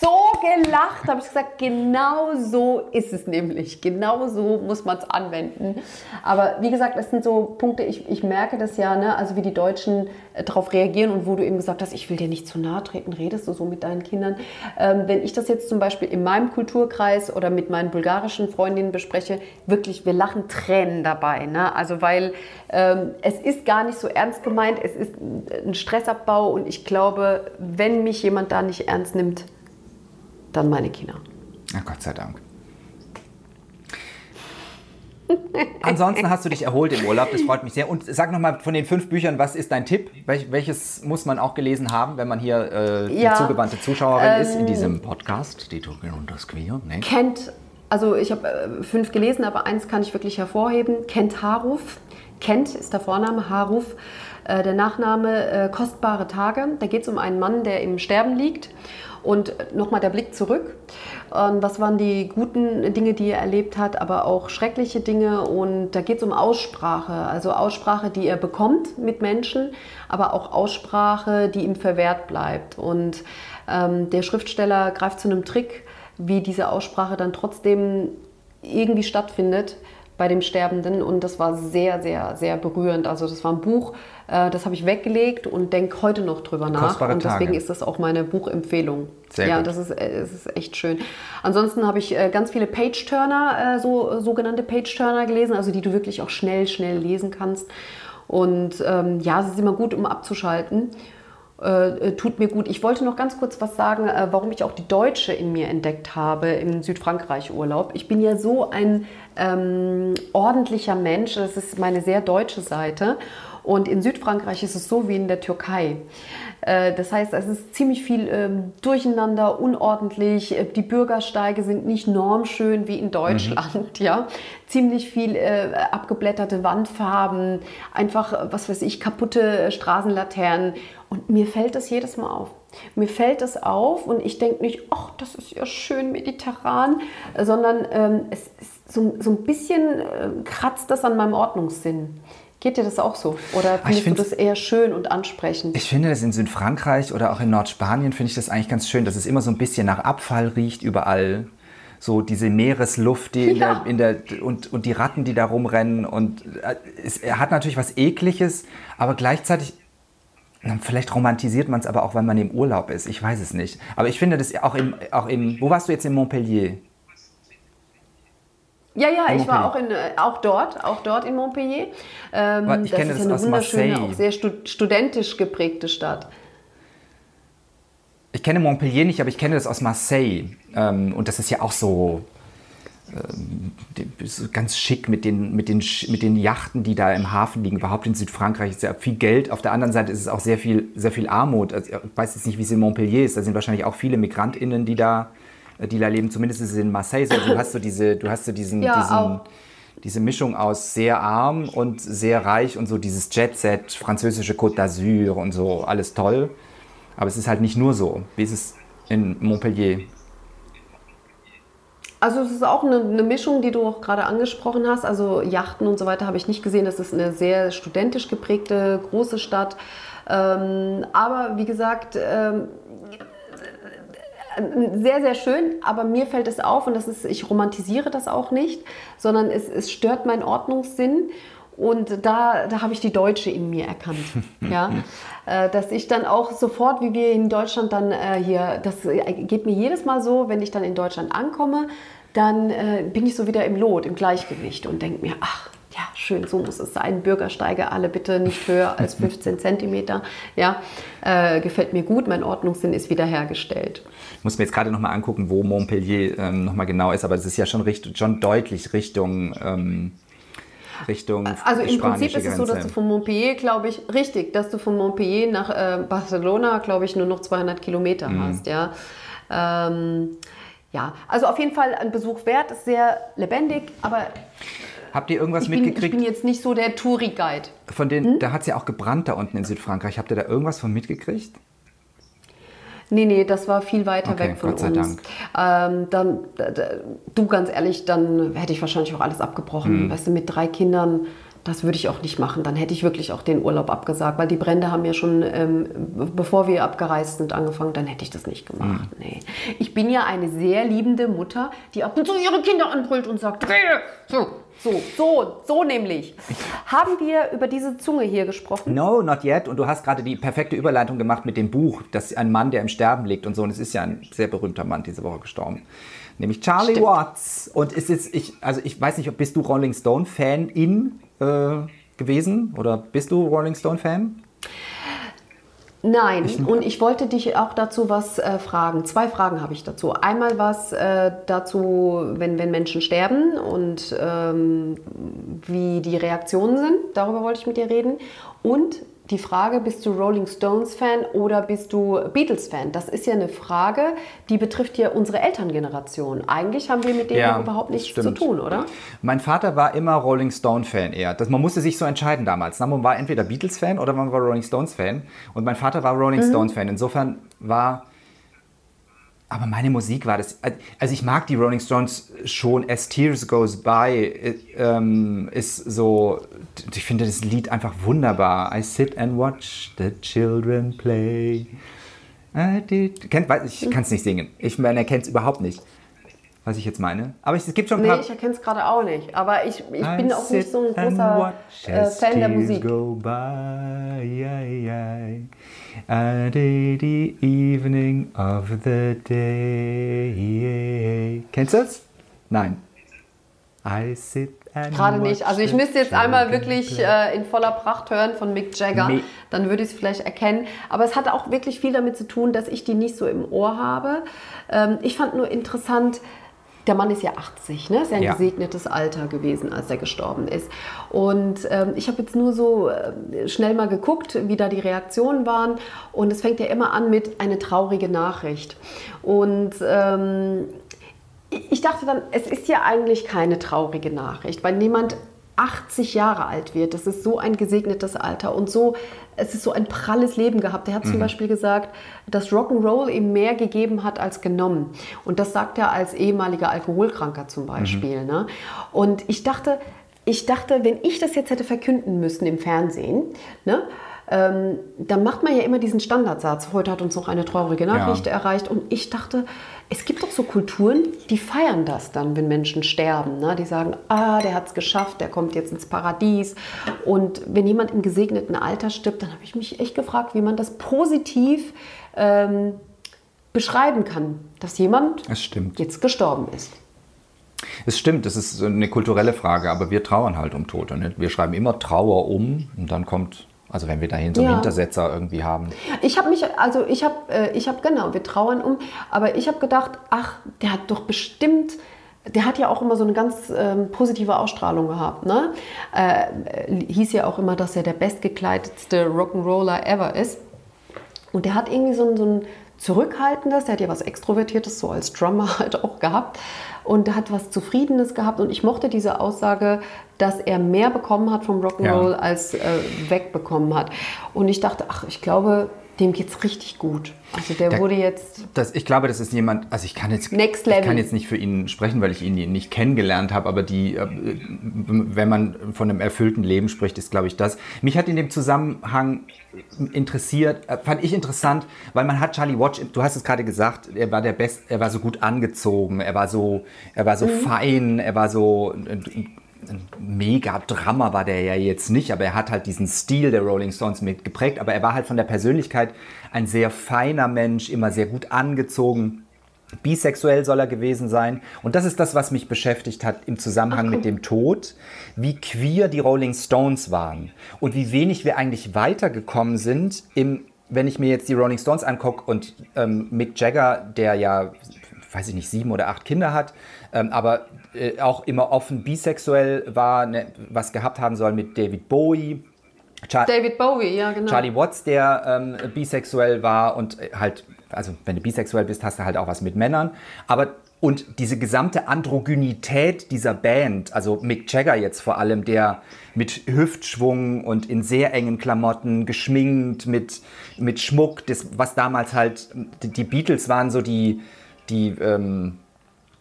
[SPEAKER 3] so gelacht, habe ich gesagt, genau so ist es nämlich. Genau so muss man es anwenden. Aber wie gesagt, das sind so Punkte, ich, ich merke das ja, ne? also wie die Deutschen äh, darauf reagieren und wo du eben gesagt hast, ich will dir nicht zu nahe treten, redest du so mit deinen Kindern. Ähm, wenn ich das jetzt zum Beispiel in meinem Kulturkreis oder mit meinen bulgarischen Freundinnen bespreche, wirklich, wir lachen Tränen dabei. Ne? Also weil ähm, es ist gar nicht so ernst gemeint, es ist ein Stressabbau und ich glaube, wenn mich jemand da nicht ernst nimmt, dann meine Kinder.
[SPEAKER 1] Na Gott sei Dank. Ansonsten hast du dich erholt im Urlaub, das freut mich sehr. Und sag nochmal von den fünf Büchern, was ist dein Tipp? Welch, welches muss man auch gelesen haben, wenn man hier äh,
[SPEAKER 3] Ja,
[SPEAKER 1] die zugewandte Zuschauerin ist in diesem Podcast? Die Türkin und das Queer. Ne?
[SPEAKER 3] Kennt, also ich habe äh, fünf gelesen, aber eins kann ich wirklich hervorheben. Kent Haruf, Kent ist der Vorname, Haruf äh, der Nachname äh, Kostbare Tage. Da geht es um einen Mann, der im Sterben liegt. Und nochmal der Blick zurück. Ähm, was waren die guten Dinge, die er erlebt hat, aber auch schreckliche Dinge. Und da geht es um Aussprache. Also Aussprache, die er bekommt mit Menschen, aber auch Aussprache, die ihm verwehrt bleibt. Und ähm, der Schriftsteller greift zu einem Trick, wie diese Aussprache dann trotzdem irgendwie stattfindet bei dem Sterbenden und das war sehr, sehr, sehr berührend. Also das war ein Buch, äh, das habe ich weggelegt und denke heute noch drüber nach.
[SPEAKER 1] Kostbare
[SPEAKER 3] und deswegen
[SPEAKER 1] Tage.
[SPEAKER 3] ist das auch meine Buchempfehlung.
[SPEAKER 1] Sehr
[SPEAKER 3] ja,
[SPEAKER 1] gut.
[SPEAKER 3] das ist, äh, das ist echt schön. Ansonsten habe ich äh, ganz viele Page-Turner, äh, so sogenannte Page-Turner gelesen, also die du wirklich auch schnell, schnell lesen kannst. Und ähm, ja, es ist immer gut, um abzuschalten. Äh, tut mir gut. Ich wollte noch ganz kurz was sagen, äh, warum ich auch die Deutsche in mir entdeckt habe im Südfrankreich-Urlaub. Ich bin ja so ein ähm, ordentlicher Mensch, das ist meine sehr deutsche Seite. Und in Südfrankreich ist es so wie in der Türkei. Äh, Das heißt, es ist ziemlich viel ähm, durcheinander, unordentlich. Äh, Die Bürgersteige sind nicht normschön wie in Deutschland. Ja? Ziemlich viel äh, abgeblätterte Wandfarben, einfach, was weiß ich, kaputte Straßenlaternen. Und mir fällt das jedes Mal auf. Mir fällt das auf und ich denke nicht, ach, das ist ja schön mediterran, sondern ähm, es ist so, so ein bisschen äh, kratzt das an meinem Ordnungssinn. Geht dir das auch so? Oder findest du
[SPEAKER 1] find's-
[SPEAKER 3] das eher schön und ansprechend?
[SPEAKER 1] Ich finde das in Südfrankreich oder auch in Nordspanien finde ich das eigentlich ganz schön, dass es immer so ein bisschen nach Abfall riecht überall. So diese Meeresluft die in
[SPEAKER 3] Ja.
[SPEAKER 1] der, in der, und, und die Ratten, die da rumrennen. Und äh, es er hat natürlich was Ekliges, aber gleichzeitig, vielleicht romantisiert man es aber auch, wenn man im Urlaub ist. Ich weiß es nicht. Aber ich finde das auch im, auch im wo warst du jetzt in Montpellier?
[SPEAKER 3] Ja, ja,
[SPEAKER 1] In
[SPEAKER 3] ich war auch, in, äh, auch dort, auch dort in Montpellier. Ähm,
[SPEAKER 1] Weil ich
[SPEAKER 3] das
[SPEAKER 1] kenne
[SPEAKER 3] ist
[SPEAKER 1] das
[SPEAKER 3] ja eine
[SPEAKER 1] aus
[SPEAKER 3] wunderschöne,
[SPEAKER 1] Marseille.
[SPEAKER 3] auch sehr stu studentisch geprägte Stadt.
[SPEAKER 1] Ich kenne Montpellier nicht, aber ich kenne das aus Marseille. Ähm, und das ist ja auch so ganz schick mit den, mit, den, mit den Yachten, die da im Hafen liegen. Überhaupt in Südfrankreich ist ja viel Geld. Auf der anderen Seite ist es auch sehr viel, sehr viel Armut. Also, ich weiß jetzt nicht, wie es in Montpellier ist. Da sind wahrscheinlich auch viele MigrantInnen, die da, äh, die da leben. Zumindest ist es in Marseille so. Du hast so, diese, du hast so diesen,
[SPEAKER 3] Ja,
[SPEAKER 1] diesen
[SPEAKER 3] auch.
[SPEAKER 1] diese Mischung aus sehr arm und sehr reich und so dieses Jet-Set, französische Côte d'Azur und so, alles toll. Aber es ist halt nicht nur so. Wie ist es in Montpellier?
[SPEAKER 3] Also es ist auch eine, eine Mischung, die du auch gerade angesprochen hast. Also Yachten und so weiter habe ich nicht gesehen. Das ist eine sehr studentisch geprägte große Stadt. Ähm, aber wie gesagt, ähm, sehr, sehr schön, aber mir fällt es auf und das ist, ich romantisiere das auch nicht, sondern es, es stört meinen Ordnungssinn. Und da, da habe ich die Deutsche in mir erkannt. ja? Äh, Dass ich dann auch sofort, wie wir in Deutschland dann äh, hier, das äh, geht mir jedes Mal so, wenn ich dann in Deutschland ankomme, dann bin ich so wieder im Lot, im Gleichgewicht und denke mir, ach, ja, schön, so muss es sein. Bürgersteige alle bitte nicht höher als 15 Zentimeter. Ja, äh, gefällt mir gut, mein Ordnungssinn ist wiederhergestellt.
[SPEAKER 1] Ich muss mir jetzt gerade nochmal angucken, wo Montpellier ähm, nochmal genau ist, aber es ist ja schon, richt schon deutlich Richtung, ähm, Richtung
[SPEAKER 3] Also im Prinzip ist es so, dass du von Montpellier, glaube ich, richtig, dass du von Montpellier nach äh, Barcelona, glaube ich, nur noch 200 Kilometer
[SPEAKER 1] Mhm.
[SPEAKER 3] hast. Ja. Ähm, ja, also auf jeden Fall ein Besuch wert, ist sehr lebendig, aber
[SPEAKER 1] Habt ihr irgendwas
[SPEAKER 3] ich bin, ich
[SPEAKER 1] mitgekriegt
[SPEAKER 3] bin jetzt nicht so der Touri-Guide.
[SPEAKER 1] von den, da hat es ja auch gebrannt da unten in Südfrankreich. Habt ihr da irgendwas von mitgekriegt?
[SPEAKER 3] Nee, nee, das war viel weiter
[SPEAKER 1] Okay,
[SPEAKER 3] weg von
[SPEAKER 1] Gott sei
[SPEAKER 3] uns. Ähm, dann, da, da, du ganz ehrlich, dann hätte ich wahrscheinlich auch alles abgebrochen. Weißt du, mit drei Kindern, das würde ich auch nicht machen. Dann hätte ich wirklich auch den Urlaub abgesagt, weil die Brände haben ja schon, ähm, bevor wir abgereist sind, angefangen. Dann hätte ich das nicht gemacht. Nee. Ich bin ja eine sehr liebende Mutter, die ab und zu ihre Kinder anbrüllt und sagt, "Rede!" so, so, so, so nämlich. Haben wir über diese Zunge hier gesprochen?
[SPEAKER 1] No, not yet. Und du hast gerade die perfekte Überleitung gemacht mit dem Buch, dass ein Mann, der im Sterben liegt und so. Und es ist ja ein sehr berühmter Mann diese Woche gestorben. Nämlich Charlie
[SPEAKER 3] Stimmt.
[SPEAKER 1] Watts. Und ist, ich, also ich weiß nicht, ob bist du Rolling Stone Fan in äh, gewesen? Oder bist du Rolling Stone Fan?
[SPEAKER 3] Nein, und ich wollte dich auch dazu was äh, fragen. Zwei Fragen habe ich dazu. Einmal was äh, dazu, wenn, wenn Menschen sterben und ähm, wie die Reaktionen sind. Darüber wollte ich mit dir reden. Und die Frage, bist du Rolling Stones Fan oder bist du Beatles Fan? Das ist ja eine Frage, die betrifft ja unsere Elterngeneration. Eigentlich haben wir mit denen
[SPEAKER 1] Ja,
[SPEAKER 3] überhaupt nichts zu tun, oder?
[SPEAKER 1] Mein Vater war immer Rolling Stone Fan eher. Das, man musste sich so entscheiden damals. Man war entweder Beatles Fan oder man war Rolling Stones Fan. Und mein Vater war Rolling Stones Fan. Insofern war. Aber meine Musik war das. Also ich mag die Rolling Stones schon. As Tears Goes By äh, ähm, ist so. Ich finde das Lied einfach wunderbar. I sit and watch the children play. I Kennt, ich kann es nicht singen. Ich meine, er kennt es überhaupt nicht, was ich jetzt meine. Aber es gibt schon ein
[SPEAKER 3] Nee,
[SPEAKER 1] paar.
[SPEAKER 3] ich erkenne es gerade auch nicht. Aber ich, ich
[SPEAKER 1] I
[SPEAKER 3] bin auch nicht so ein großer äh, Fan der Musik.
[SPEAKER 1] Go by, aye, aye. The evening of the day. Kennst du das? Nein. I sit
[SPEAKER 3] Gerade nicht. Also ich müsste jetzt einmal wirklich äh, in voller Pracht hören von Mick Jagger.
[SPEAKER 1] Me-
[SPEAKER 3] Dann würde ich es vielleicht erkennen. Aber es hat auch wirklich viel damit zu tun, dass ich die nicht so im Ohr habe. Ähm, ich fand nur interessant, der Mann ist ja 80, ne? Ist ja ein
[SPEAKER 1] Ja.
[SPEAKER 3] gesegnetes Alter gewesen, als er gestorben ist. Und ähm, ich habe jetzt nur so äh, schnell mal geguckt, wie da die Reaktionen waren. Und es fängt ja immer an mit eine traurige Nachricht. Und ähm, ich dachte dann, es ist ja eigentlich keine traurige Nachricht, weil jemand 80 Jahre alt wird. Das ist so ein gesegnetes Alter und so, es ist so ein pralles Leben gehabt. Er hat zum Beispiel gesagt, dass Rock'n'Roll ihm mehr gegeben hat als genommen. Und das sagt er als ehemaliger Alkoholkranker zum Beispiel. Ne? Und ich dachte, ich dachte, wenn ich das jetzt hätte verkünden müssen im Fernsehen, ne? Ähm, dann macht man ja immer diesen Standardsatz. Heute hat uns noch eine traurige Nachricht erreicht. Und ich dachte, es gibt doch so Kulturen, die feiern das dann, wenn Menschen sterben. Ne? Die sagen, ah, der hat es geschafft, der kommt jetzt ins Paradies. Und wenn jemand im gesegneten Alter stirbt, dann habe ich mich echt gefragt, wie man das positiv ähm, beschreiben kann, dass jemand
[SPEAKER 1] stimmt.
[SPEAKER 3] jetzt gestorben ist.
[SPEAKER 1] Es stimmt, das ist eine kulturelle Frage, aber wir trauern halt um Tote. Ne? Wir schreiben immer Trauer um und dann kommt, also wenn wir dahin so einen
[SPEAKER 3] Ja.
[SPEAKER 1] Hintersetzer irgendwie haben.
[SPEAKER 3] Ich habe mich, also ich habe, äh, ich habe genau, wir trauern um, aber ich habe gedacht, ach, der hat doch bestimmt, der hat ja auch immer so eine ganz ähm, positive Ausstrahlung gehabt, ne? Äh, hieß ja auch immer, dass er der bestgekleidetste Rock'n'Roller ever ist. Und der hat irgendwie so ein, so ein Zurückhaltendes, der hat ja was Extrovertiertes, so als Drummer halt auch gehabt. Und hat was Zufriedenes gehabt. Und ich mochte diese Aussage, dass er mehr bekommen hat vom Rock'n'Roll,
[SPEAKER 1] Ja.
[SPEAKER 3] als äh, wegbekommen hat. Und ich dachte, ach, ich glaube, dem geht's richtig gut. Also der
[SPEAKER 1] Der-
[SPEAKER 3] wurde jetzt.
[SPEAKER 1] Das, ich glaube, das ist jemand, also ich kann jetzt,
[SPEAKER 3] Next
[SPEAKER 1] ich
[SPEAKER 3] level.
[SPEAKER 1] kann jetzt nicht für ihn sprechen, weil ich ihn nicht kennengelernt habe, aber die, äh, wenn man von einem erfüllten Leben spricht, ist, glaube ich, das. Mich hat in dem Zusammenhang interessiert, äh, fand ich interessant, weil man hat Charlie Watch, du hast es gerade gesagt, er war der Best, er war so gut angezogen, er war so, er war so fein, er war so ein, ein mega Drama war der ja jetzt nicht, aber er hat halt diesen Stil der Rolling Stones mitgeprägt, aber er war halt von der Persönlichkeit ein sehr feiner Mensch, immer sehr gut angezogen. Bisexuell soll er gewesen sein. Und das ist das, was mich beschäftigt hat im Zusammenhang mit dem Tod, wie queer die Rolling Stones waren und wie wenig wir eigentlich weitergekommen sind, im, wenn ich mir jetzt die Rolling Stones angucke und ähm, Mick Jagger, der ja, weiß ich nicht, sieben oder acht Kinder hat, ähm, aber äh, auch immer offen bisexuell war, ne, was gehabt haben soll mit David Bowie. Char
[SPEAKER 3] David Bowie, ja, genau.
[SPEAKER 1] Charlie Watts, der ähm, bisexuell war und äh, halt, also wenn du bisexuell bist, hast du halt auch was mit Männern. Aber und diese gesamte Androgynität dieser Band, also Mick Jagger jetzt vor allem, der mit Hüftschwung und in sehr engen Klamotten, geschminkt, mit, mit Schmuck, das, was damals halt, die, die Beatles waren so die, die ähm,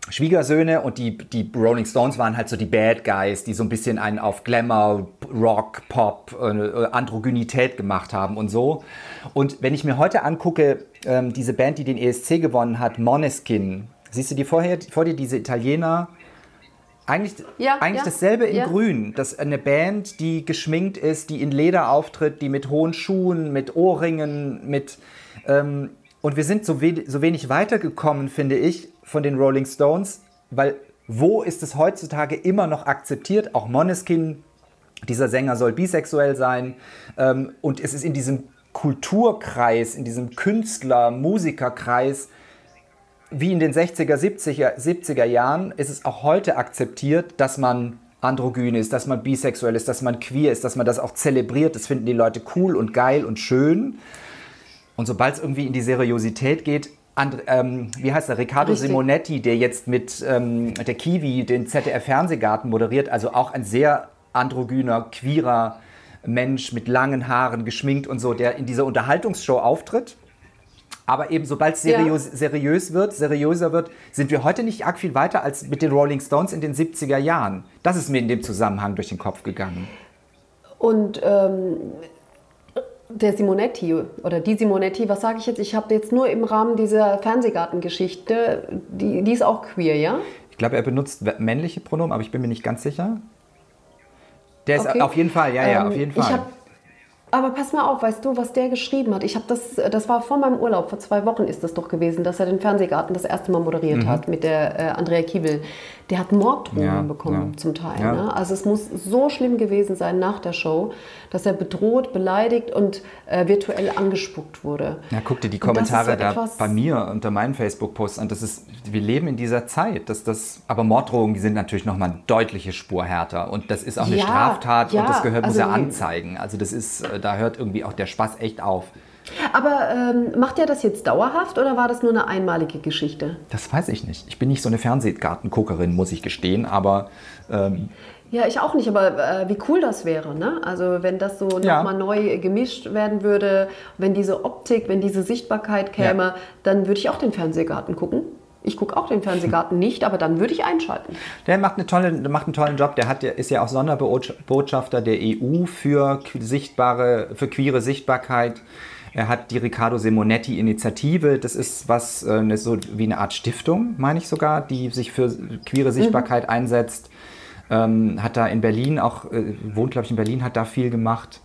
[SPEAKER 1] Schwiegersöhne und die, die Rolling Stones waren halt so die Bad Guys, die so ein bisschen einen auf Glamour, Rock, Pop, äh, Androgynität gemacht haben und so. Und wenn ich mir heute angucke, ähm, diese Band, die den ESC gewonnen hat, Måneskin, siehst du die vorher, vor dir, diese Italiener? Eigentlich,
[SPEAKER 3] Ja,
[SPEAKER 1] eigentlich
[SPEAKER 3] ja,
[SPEAKER 1] dasselbe in
[SPEAKER 3] ja.
[SPEAKER 1] Grün. Das ist eine Band, die geschminkt ist, die in Leder auftritt, die mit hohen Schuhen, mit Ohrringen, mit. Ähm, und wir sind so, we so wenig weitergekommen, finde ich, von den Rolling Stones, weil wo ist es heutzutage immer noch akzeptiert? Auch Måneskin, dieser Sänger soll bisexuell sein. Ähm, und es ist in diesem Kulturkreis, in diesem Künstler-Musikerkreis, wie in den 60er, 70er, 70er Jahren, ist es auch heute akzeptiert, dass man androgyn ist, dass man bisexuell ist, dass man queer ist, dass man das auch zelebriert. Das finden die Leute cool und geil und schön. Und sobald es irgendwie in die Seriosität geht, And, ähm, wie heißt er, Riccardo
[SPEAKER 3] Richtig.
[SPEAKER 1] Simonetti, der jetzt mit ähm, der Kiwi den ZDF-Fernsehgarten moderiert, also auch ein sehr androgyner, queerer Mensch mit langen Haaren, geschminkt und so, der in dieser Unterhaltungsshow auftritt. Aber eben sobald es seriös, seriös wird, seriöser wird, sind wir heute nicht arg viel weiter als mit den Rolling Stones in den 70er Jahren. Das ist mir in dem Zusammenhang durch den Kopf gegangen.
[SPEAKER 3] Und ähm, der Simonetti oder die Simonetti, was sage ich jetzt? Ich habe jetzt nur im Rahmen dieser Fernsehgartengeschichte, die, die ist auch queer, ja?
[SPEAKER 1] Ich glaube, er benutzt männliche Pronomen, aber ich bin mir nicht ganz sicher. Der ist
[SPEAKER 3] Okay.
[SPEAKER 1] auf jeden Fall, ja, ja,
[SPEAKER 3] Ähm,
[SPEAKER 1] auf jeden
[SPEAKER 3] Ich
[SPEAKER 1] Fall.
[SPEAKER 3] hab, aber pass mal auf, weißt du, was der geschrieben hat? Ich habe das, das war vor meinem Urlaub, vor zwei Wochen ist das doch gewesen, dass er den Fernsehgarten das erste Mal moderiert hat mit der äh, Andrea Kiewel. Der hat Morddrohungen.
[SPEAKER 1] Ja,
[SPEAKER 3] bekommen
[SPEAKER 1] ja.
[SPEAKER 3] zum Teil.
[SPEAKER 1] Ja.
[SPEAKER 3] Ne? Also es muss so schlimm gewesen sein nach der Show, dass er bedroht, beleidigt und äh, virtuell angespuckt wurde.
[SPEAKER 1] Ja, guck dir die Kommentare da bei mir unter meinen Facebook-Posts an. Das ist, wir leben in dieser Zeit. Dass das, aber Morddrohungen, die sind natürlich nochmal eine deutliche Spur härter. Und das ist auch eine Straftat und das gehört, muss
[SPEAKER 3] also
[SPEAKER 1] er
[SPEAKER 3] wie-
[SPEAKER 1] anzeigen. Also das ist, äh, da hört irgendwie auch der Spaß echt auf.
[SPEAKER 3] Aber ähm, macht er das jetzt dauerhaft oder war das nur eine einmalige Geschichte?
[SPEAKER 1] Das weiß ich nicht. Ich bin nicht so eine Fernsehgartenguckerin, muss ich gestehen, aber ähm,
[SPEAKER 3] Ja, ich auch nicht, aber äh, wie cool das wäre, ne? Also wenn das so
[SPEAKER 1] Ja.
[SPEAKER 3] nochmal neu gemischt werden würde, wenn diese Optik, wenn diese Sichtbarkeit käme,
[SPEAKER 1] Ja.
[SPEAKER 3] dann würde ich auch den Fernsehgarten gucken. Ich gucke auch den Fernsehgarten nicht, aber dann würde ich einschalten.
[SPEAKER 1] Der macht, eine tolle, macht einen tollen Job. Der, hat, der ist ja auch Sonderbotschafter der EU für sichtbare, für queere Sichtbarkeit. Er hat die Riccardo Simonetti Initiative. Das ist was, äh, eine, so wie eine Art Stiftung, meine ich sogar, die sich für queere Sichtbarkeit einsetzt. Ähm, hat da in Berlin auch, äh, wohnt glaube ich in Berlin, hat da viel gemacht.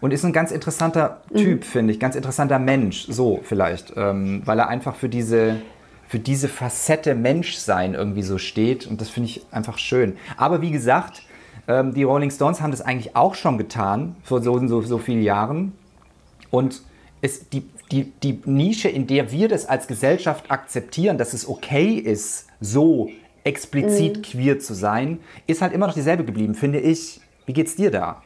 [SPEAKER 1] Und ist ein ganz interessanter Typ, finde ich. Ganz interessanter Mensch, so vielleicht. Ähm, weil er einfach für diese, für diese Facette Menschsein irgendwie so steht. Und das finde ich einfach schön. Aber wie gesagt, ähm, die Rolling Stones haben das eigentlich auch schon getan, vor so, so, so vielen Jahren. Und es, die, die, die Nische, in der wir das als Gesellschaft akzeptieren, dass es okay ist, so explizit queer zu sein, ist halt immer noch dieselbe geblieben, finde ich. Wie geht's dir da?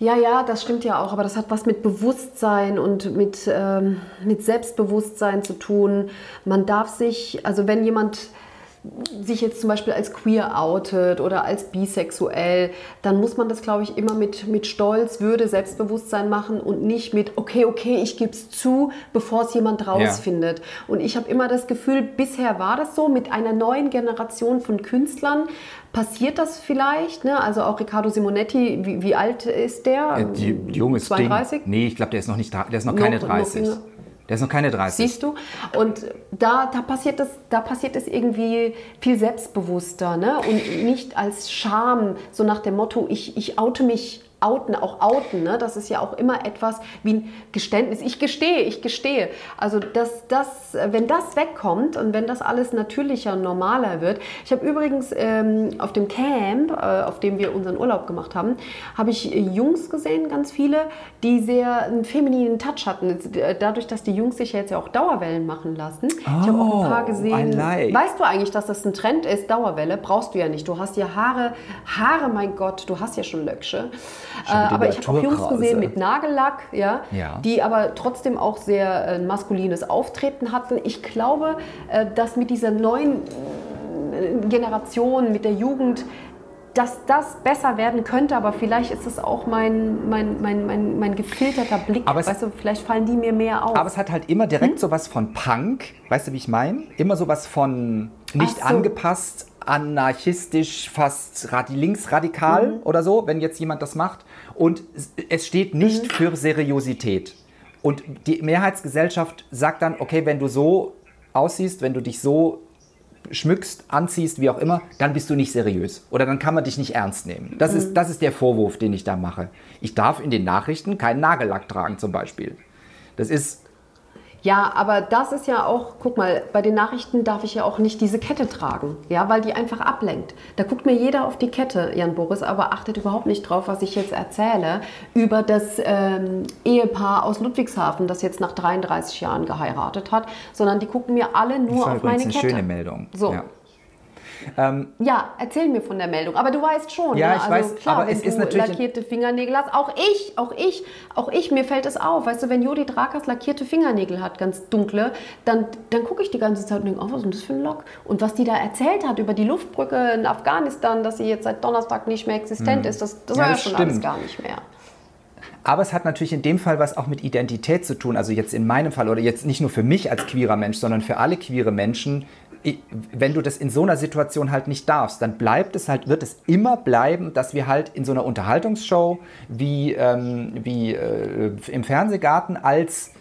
[SPEAKER 3] Ja, ja, das stimmt ja auch, aber das hat was mit Bewusstsein und mit, ähm, mit Selbstbewusstsein zu tun. Man darf sich, also wenn jemand sich jetzt zum Beispiel als queer outet oder als bisexuell, dann muss man das, glaube ich, immer mit, mit Stolz, Würde, Selbstbewusstsein machen und nicht mit, okay, okay, ich gebe es zu, bevor es jemand rausfindet. Und ich habe immer das Gefühl, bisher war das so, mit einer neuen Generation von Künstlern passiert das vielleicht. Ne? Also auch Riccardo Simonetti, wie, wie alt ist der?
[SPEAKER 1] Äh, junge ist
[SPEAKER 3] 32?
[SPEAKER 1] Ding. Nee, ich glaube, der ist noch nicht, der ist noch
[SPEAKER 3] Noch-
[SPEAKER 1] keine
[SPEAKER 3] noch
[SPEAKER 1] 30.
[SPEAKER 3] jünger.
[SPEAKER 1] Der ist noch keine 30.
[SPEAKER 3] Siehst du? Und da, da, passiert das, da passiert es irgendwie viel selbstbewusster ne? und nicht als Scham, so nach dem Motto, ich, ich oute mich, outen, auch outen. Ne? Das ist ja auch immer etwas wie ein Geständnis. Ich gestehe, ich gestehe. Also, dass das, wenn das wegkommt und wenn das alles natürlicher und normaler wird. Ich habe übrigens ähm, auf dem Camp, äh, auf dem wir unseren Urlaub gemacht haben, habe ich äh, Jungs gesehen, ganz viele, die sehr einen femininen Touch hatten. Äh, Dadurch, dass die Jungs sich ja jetzt ja auch Dauerwellen machen lassen. ich habe auch ein paar
[SPEAKER 1] Oh,
[SPEAKER 3] gesehen.
[SPEAKER 1] Like.
[SPEAKER 3] Weißt du eigentlich, dass das ein Trend ist? Dauerwelle brauchst du ja nicht. Du hast ja Haare, Haare, mein Gott, du hast ja schon Löcksche. Äh, aber ich habe auch Jungs gesehen mit Nagellack, ja,
[SPEAKER 1] Ja.
[SPEAKER 3] die aber trotzdem auch sehr äh, maskulines Auftreten hatten. Ich glaube, äh, dass mit dieser neuen äh, Generation, mit der Jugend, dass das besser werden könnte, aber vielleicht ist es auch mein, mein, mein, mein, mein gefilterter Blick.
[SPEAKER 1] Aber es-
[SPEAKER 3] weißt du, vielleicht fallen die mir mehr auf.
[SPEAKER 1] Aber es hat halt immer direkt
[SPEAKER 3] Hm?
[SPEAKER 1] sowas von Punk, weißt du, wie ich meine? Immer sowas von nicht
[SPEAKER 3] so.
[SPEAKER 1] angepasst, anarchistisch, fast radi linksradikal
[SPEAKER 3] Mhm.
[SPEAKER 1] oder so, wenn jetzt jemand das macht. Und es- es steht nicht
[SPEAKER 3] Mhm.
[SPEAKER 1] für Seriosität. Und die Mehrheitsgesellschaft sagt dann, okay, wenn du so aussiehst, wenn du dich so schmückst, anziehst, wie auch immer, dann bist du nicht seriös. Oder dann kann man dich nicht ernst nehmen. Das,
[SPEAKER 3] Mhm.
[SPEAKER 1] ist, das ist der Vorwurf, den ich da mache. Ich darf in den Nachrichten keinen Nagellack tragen zum Beispiel. Das ist
[SPEAKER 3] Ja, aber das ist ja auch, guck mal, bei den Nachrichten darf ich ja auch nicht diese Kette tragen, ja, weil die einfach ablenkt. Da guckt mir jeder auf die Kette, Jan Boris, aber achtet überhaupt nicht drauf, was ich jetzt erzähle über das ähm, Ehepaar aus Ludwigshafen, das jetzt nach 33 Jahren geheiratet hat, sondern die gucken mir alle nur
[SPEAKER 1] Das
[SPEAKER 3] auf meine
[SPEAKER 1] übrigens eine
[SPEAKER 3] Kette.
[SPEAKER 1] schöne Meldung.
[SPEAKER 3] So.
[SPEAKER 1] Ja. Ähm,
[SPEAKER 3] ja, erzähl mir von der Meldung. Aber du weißt schon.
[SPEAKER 1] Ja,
[SPEAKER 3] ne?
[SPEAKER 1] ich
[SPEAKER 3] also,
[SPEAKER 1] weiß,
[SPEAKER 3] klar,
[SPEAKER 1] aber
[SPEAKER 3] wenn
[SPEAKER 1] es
[SPEAKER 3] du
[SPEAKER 1] ist natürlich-
[SPEAKER 3] lackierte Fingernägel hast. Auch ich, auch ich, auch ich, mir fällt es auf. Weißt du, wenn Judith Rakers lackierte Fingernägel hat, ganz dunkle, dann, dann gucke ich die ganze Zeit und denke, oh, was ist denn das für ein Lock? Und was die da erzählt hat über die Luftbrücke in Afghanistan, dass sie jetzt seit Donnerstag nicht mehr existent ist, das, das
[SPEAKER 1] Mhm. Ja,
[SPEAKER 3] war ja schon alles
[SPEAKER 1] stimmt.
[SPEAKER 3] gar nicht mehr.
[SPEAKER 1] Aber es hat natürlich in dem Fall was auch mit Identität zu tun. Also jetzt in meinem Fall oder jetzt nicht nur für mich als queerer Mensch, sondern für alle queere Menschen. Wenn du das in so einer Situation halt nicht darfst, dann bleibt es halt, wird es immer bleiben, dass wir halt in so einer Unterhaltungsshow wie, ähm, wie äh, im Fernsehgarten als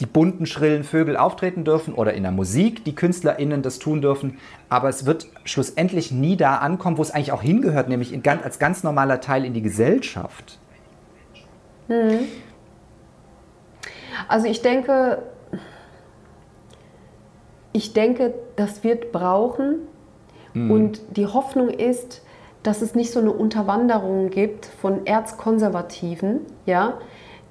[SPEAKER 1] die bunten, schrillen Vögel auftreten dürfen oder in der Musik die KünstlerInnen das tun dürfen. Aber es wird schlussendlich nie da ankommen, wo es eigentlich auch hingehört, nämlich in, als ganz normaler Teil in die Gesellschaft.
[SPEAKER 3] Also ich denke, ich denke, das wird brauchen. Und die Hoffnung ist, dass es nicht so eine Unterwanderung gibt von Erzkonservativen, ja,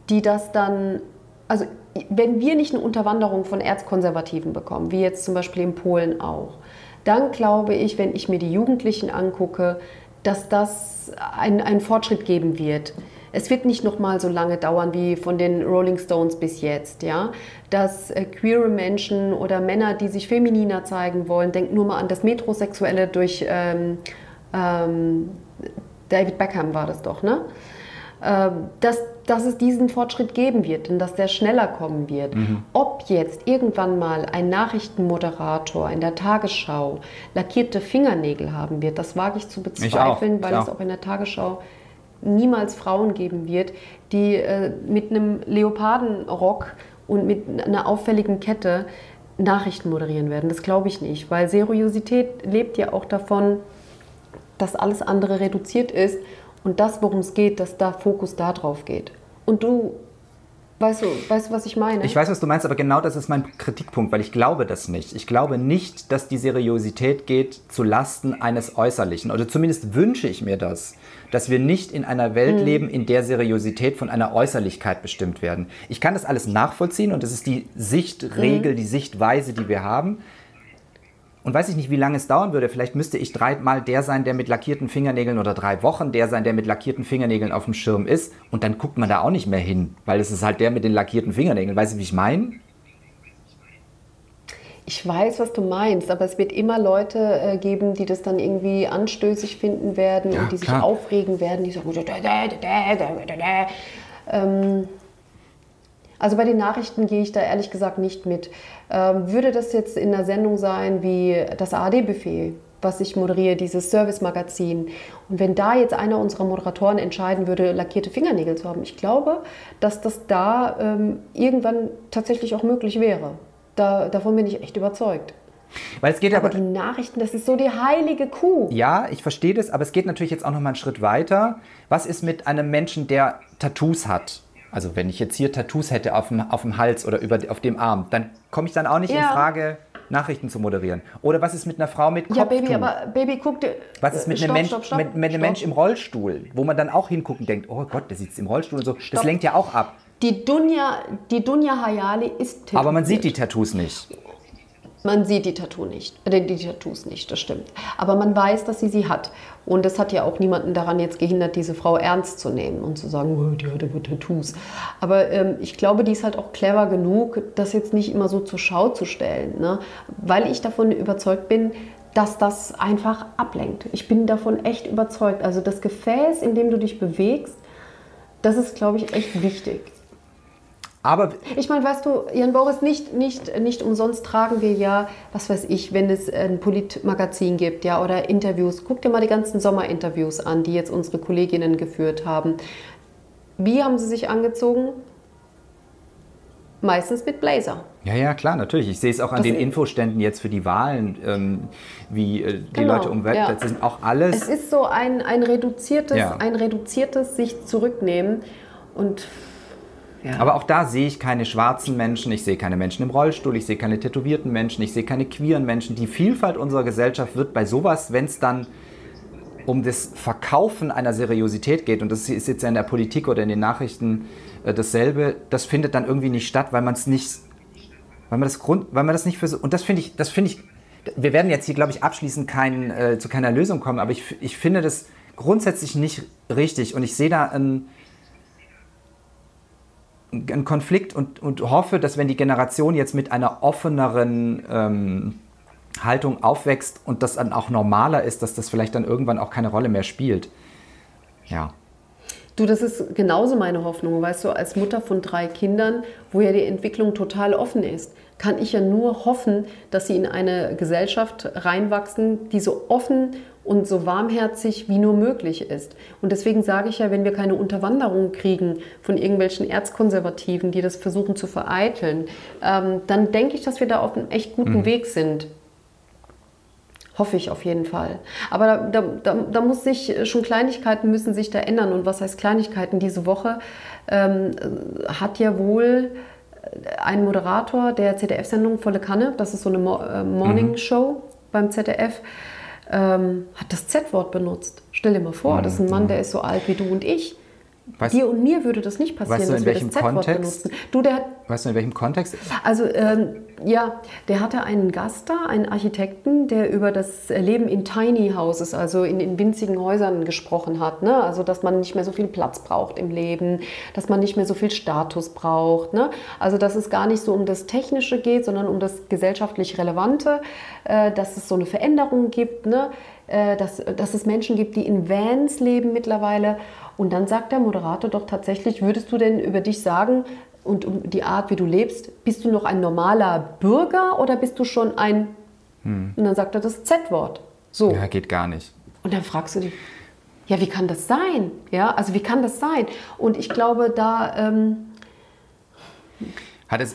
[SPEAKER 3] die das dann, also wenn wir nicht eine Unterwanderung von Erzkonservativen bekommen, wie jetzt zum Beispiel in Polen auch, dann glaube ich, wenn ich mir die Jugendlichen angucke, dass das einen Fortschritt geben wird. Es wird nicht noch mal so lange dauern wie von den Rolling Stones bis jetzt, ja. Dass äh, queere Menschen oder Männer, die sich femininer zeigen wollen, denkt nur mal an das Metrosexuelle durch ähm, ähm, David Beckham war das doch, ne? Ähm, dass, dass es diesen Fortschritt geben wird und dass der schneller kommen wird. Ob jetzt irgendwann mal ein Nachrichtenmoderator in der Tagesschau lackierte Fingernägel haben wird, das wage ich zu bezweifeln,
[SPEAKER 1] ich
[SPEAKER 3] weil es
[SPEAKER 1] auch.
[SPEAKER 3] auch in der Tagesschau niemals Frauen geben wird, die äh, mit einem Leopardenrock und mit einer auffälligen Kette Nachrichten moderieren werden. Das glaube ich nicht, weil Seriosität lebt ja auch davon, dass alles andere reduziert ist und das, worum es geht, dass da Fokus da drauf geht. Und du, weißt du, weißt du, was ich meine?
[SPEAKER 1] Ich weiß, was du meinst, aber genau das ist mein Kritikpunkt, weil ich glaube das nicht. Ich glaube nicht, dass die Seriosität geht zu Lasten eines Äußerlichen. Oder zumindest wünsche ich mir das, dass wir nicht in einer Welt
[SPEAKER 3] Hm.
[SPEAKER 1] leben, in der Seriosität von einer Äußerlichkeit bestimmt werden. Ich kann das alles nachvollziehen und das ist die
[SPEAKER 3] Hm.
[SPEAKER 1] Sichtregel, die Sichtweise, die wir haben. Und weiß ich nicht, wie lange es dauern würde. Vielleicht müsste ich dreimal der sein, der mit lackierten Fingernägeln oder drei Wochen der sein, der mit lackierten Fingernägeln auf dem Schirm ist. Und dann guckt man da auch nicht mehr hin, weil es ist halt der mit den lackierten Fingernägeln. Weißt du, wie ich meine?
[SPEAKER 3] Ich weiß, was du meinst, aber es wird immer Leute äh, geben, die das dann irgendwie anstößig finden werden
[SPEAKER 1] Ja,
[SPEAKER 3] und die sich
[SPEAKER 1] klar.
[SPEAKER 3] aufregen werden, die sagen, "Da, da, da, da, da, da, da." ähm, also bei den Nachrichten gehe ich da ehrlich gesagt nicht mit. Ähm, würde das jetzt in einer Sendung sein wie das ARD-Buffet, was ich moderiere, dieses Service-Magazin, und wenn da jetzt einer unserer Moderatoren entscheiden würde, lackierte Fingernägel zu haben, ich glaube, dass das da ähm, irgendwann tatsächlich auch möglich wäre. Da, davon bin ich echt überzeugt.
[SPEAKER 1] Weil es geht
[SPEAKER 3] Aber
[SPEAKER 1] aber.
[SPEAKER 3] die Nachrichten, das ist so die heilige Kuh.
[SPEAKER 1] Ja, ich verstehe das, aber es geht natürlich jetzt auch noch mal einen Schritt weiter. Was ist mit einem Menschen, der Tattoos hat? Also wenn ich jetzt hier Tattoos hätte auf dem, auf dem Hals oder über, auf dem Arm, dann komme ich dann auch nicht in
[SPEAKER 3] Ja.
[SPEAKER 1] Frage, Nachrichten zu moderieren. Oder was ist mit einer Frau mit Kopftuch?
[SPEAKER 3] Ja, Baby, aber Baby, guck dir.
[SPEAKER 1] was ist mit
[SPEAKER 3] Stopp,
[SPEAKER 1] einem Mensch,
[SPEAKER 3] stopp, stopp,
[SPEAKER 1] mit, mit einem. Mensch im Rollstuhl, wo man dann auch hingucken denkt, oh Gott, der sitzt im Rollstuhl und so. Das lenkt ja auch ab.
[SPEAKER 3] Die Dunja, die Dunja Hayali ist tätowiert.
[SPEAKER 1] Aber man sieht die Tattoos nicht.
[SPEAKER 3] Man sieht die Tattoo nicht, äh, die Tattoos nicht, das stimmt. Aber man weiß, dass sie sie hat. Und es hat ja auch niemanden daran jetzt gehindert, diese Frau ernst zu nehmen und zu sagen, oh, die hat aber Tattoos. Aber ähm, ich glaube, die ist halt auch clever genug, das jetzt nicht immer so zur Schau zu stellen. Ne? Weil ich davon überzeugt bin, dass das einfach ablenkt. Ich bin davon echt überzeugt. Also das Gefäß, in dem du dich bewegst, das ist, glaube ich, echt wichtig.
[SPEAKER 1] Aber
[SPEAKER 3] Ich meine, weißt du, Jan Boris, nicht, nicht, nicht umsonst tragen wir ja, was weiß ich, wenn es ein Politmagazin gibt, ja, oder Interviews. Guck dir mal die ganzen Sommerinterviews an, die jetzt unsere Kolleginnen geführt haben. Wie haben sie sich angezogen? Meistens mit Blazer.
[SPEAKER 1] Ja, ja, klar, natürlich. Ich sehe es auch an
[SPEAKER 3] Das
[SPEAKER 1] den Infoständen jetzt für die Wahlen, ähm, wie äh, die
[SPEAKER 3] Genau,
[SPEAKER 1] Leute umwelt.
[SPEAKER 3] ja.
[SPEAKER 1] Das sind auch alles.
[SPEAKER 3] Es ist so ein, ein, reduziertes,
[SPEAKER 1] Ja.
[SPEAKER 3] ein reduziertes sich zurücknehmen und ja.
[SPEAKER 1] Aber auch da sehe ich keine schwarzen Menschen, ich sehe keine Menschen im Rollstuhl, ich sehe keine tätowierten Menschen, ich sehe keine queeren Menschen. Die Vielfalt unserer Gesellschaft wird bei sowas, wenn es dann um das Verkaufen einer Seriosität geht, und das ist jetzt ja in der Politik oder in den Nachrichten äh, dasselbe, das findet dann irgendwie nicht statt, weil man es nicht, weil man das Grund, weil man das nicht für so, und das finde ich, das finde ich, wir werden jetzt hier, glaube ich, abschließend kein, äh, zu keiner Lösung kommen, aber ich, ich finde das grundsätzlich nicht richtig und ich sehe da einen, einen Konflikt und, und hoffe, dass wenn die Generation jetzt mit einer offeneren ähm, Haltung aufwächst und das dann auch normaler ist, dass das vielleicht dann irgendwann auch keine Rolle mehr spielt. Ja.
[SPEAKER 3] Du, das ist genauso meine Hoffnung, weißt du, als Mutter von drei Kindern, wo ja die Entwicklung total offen ist, kann ich ja nur hoffen, dass sie in eine Gesellschaft reinwachsen, die so offen und so warmherzig wie nur möglich ist. Und deswegen sage ich ja, wenn wir keine Unterwanderung kriegen von irgendwelchen Erzkonservativen, die das versuchen zu vereiteln, ähm, dann denke ich, dass wir da auf einem echt guten mhm. Weg sind. Hoffe ich auf jeden Fall. Aber da, da, da, da, muss sich schon Kleinigkeiten müssen sich da ändern. Und was heißt Kleinigkeiten? Diese Woche ähm, hat ja wohl ein Moderator der ZDF-Sendung Volle Kanne, das ist so eine Mo äh, Morning Show mhm. beim ZDF, ähm, hat das Z-Wort benutzt. Stell dir mal vor, mhm. das ist ein Mann, der ist so alt wie du und ich. Weißt, Dir und mir würde das nicht passieren,
[SPEAKER 1] weißt du, dass wir das Z-Wort benutzen.
[SPEAKER 3] Du, der,
[SPEAKER 1] weißt du, in welchem Kontext?
[SPEAKER 3] Also, ähm, ja, der hatte einen Gast da, einen Architekten, der über das Leben in Tiny Houses, also in, in winzigen Häusern gesprochen hat. Ne? Also, dass man nicht mehr so viel Platz braucht im Leben, dass man nicht mehr so viel Status braucht. Ne? Also, dass es gar nicht so um das Technische geht, sondern um das gesellschaftlich Relevante, äh, dass es so eine Veränderung gibt, ne? äh, dass, dass es Menschen gibt, die in Vans leben mittlerweile. Und dann sagt der Moderator doch tatsächlich, würdest du denn über dich sagen, und um die Art, wie du lebst, bist du noch ein normaler Bürger oder bist du schon ein. Hm. Und dann sagt er das Z-Wort. So.
[SPEAKER 1] Ja, geht gar nicht.
[SPEAKER 3] Und dann fragst du dich, ja, wie kann das sein? Ja, also wie kann das sein? Und ich glaube, da. Ähm,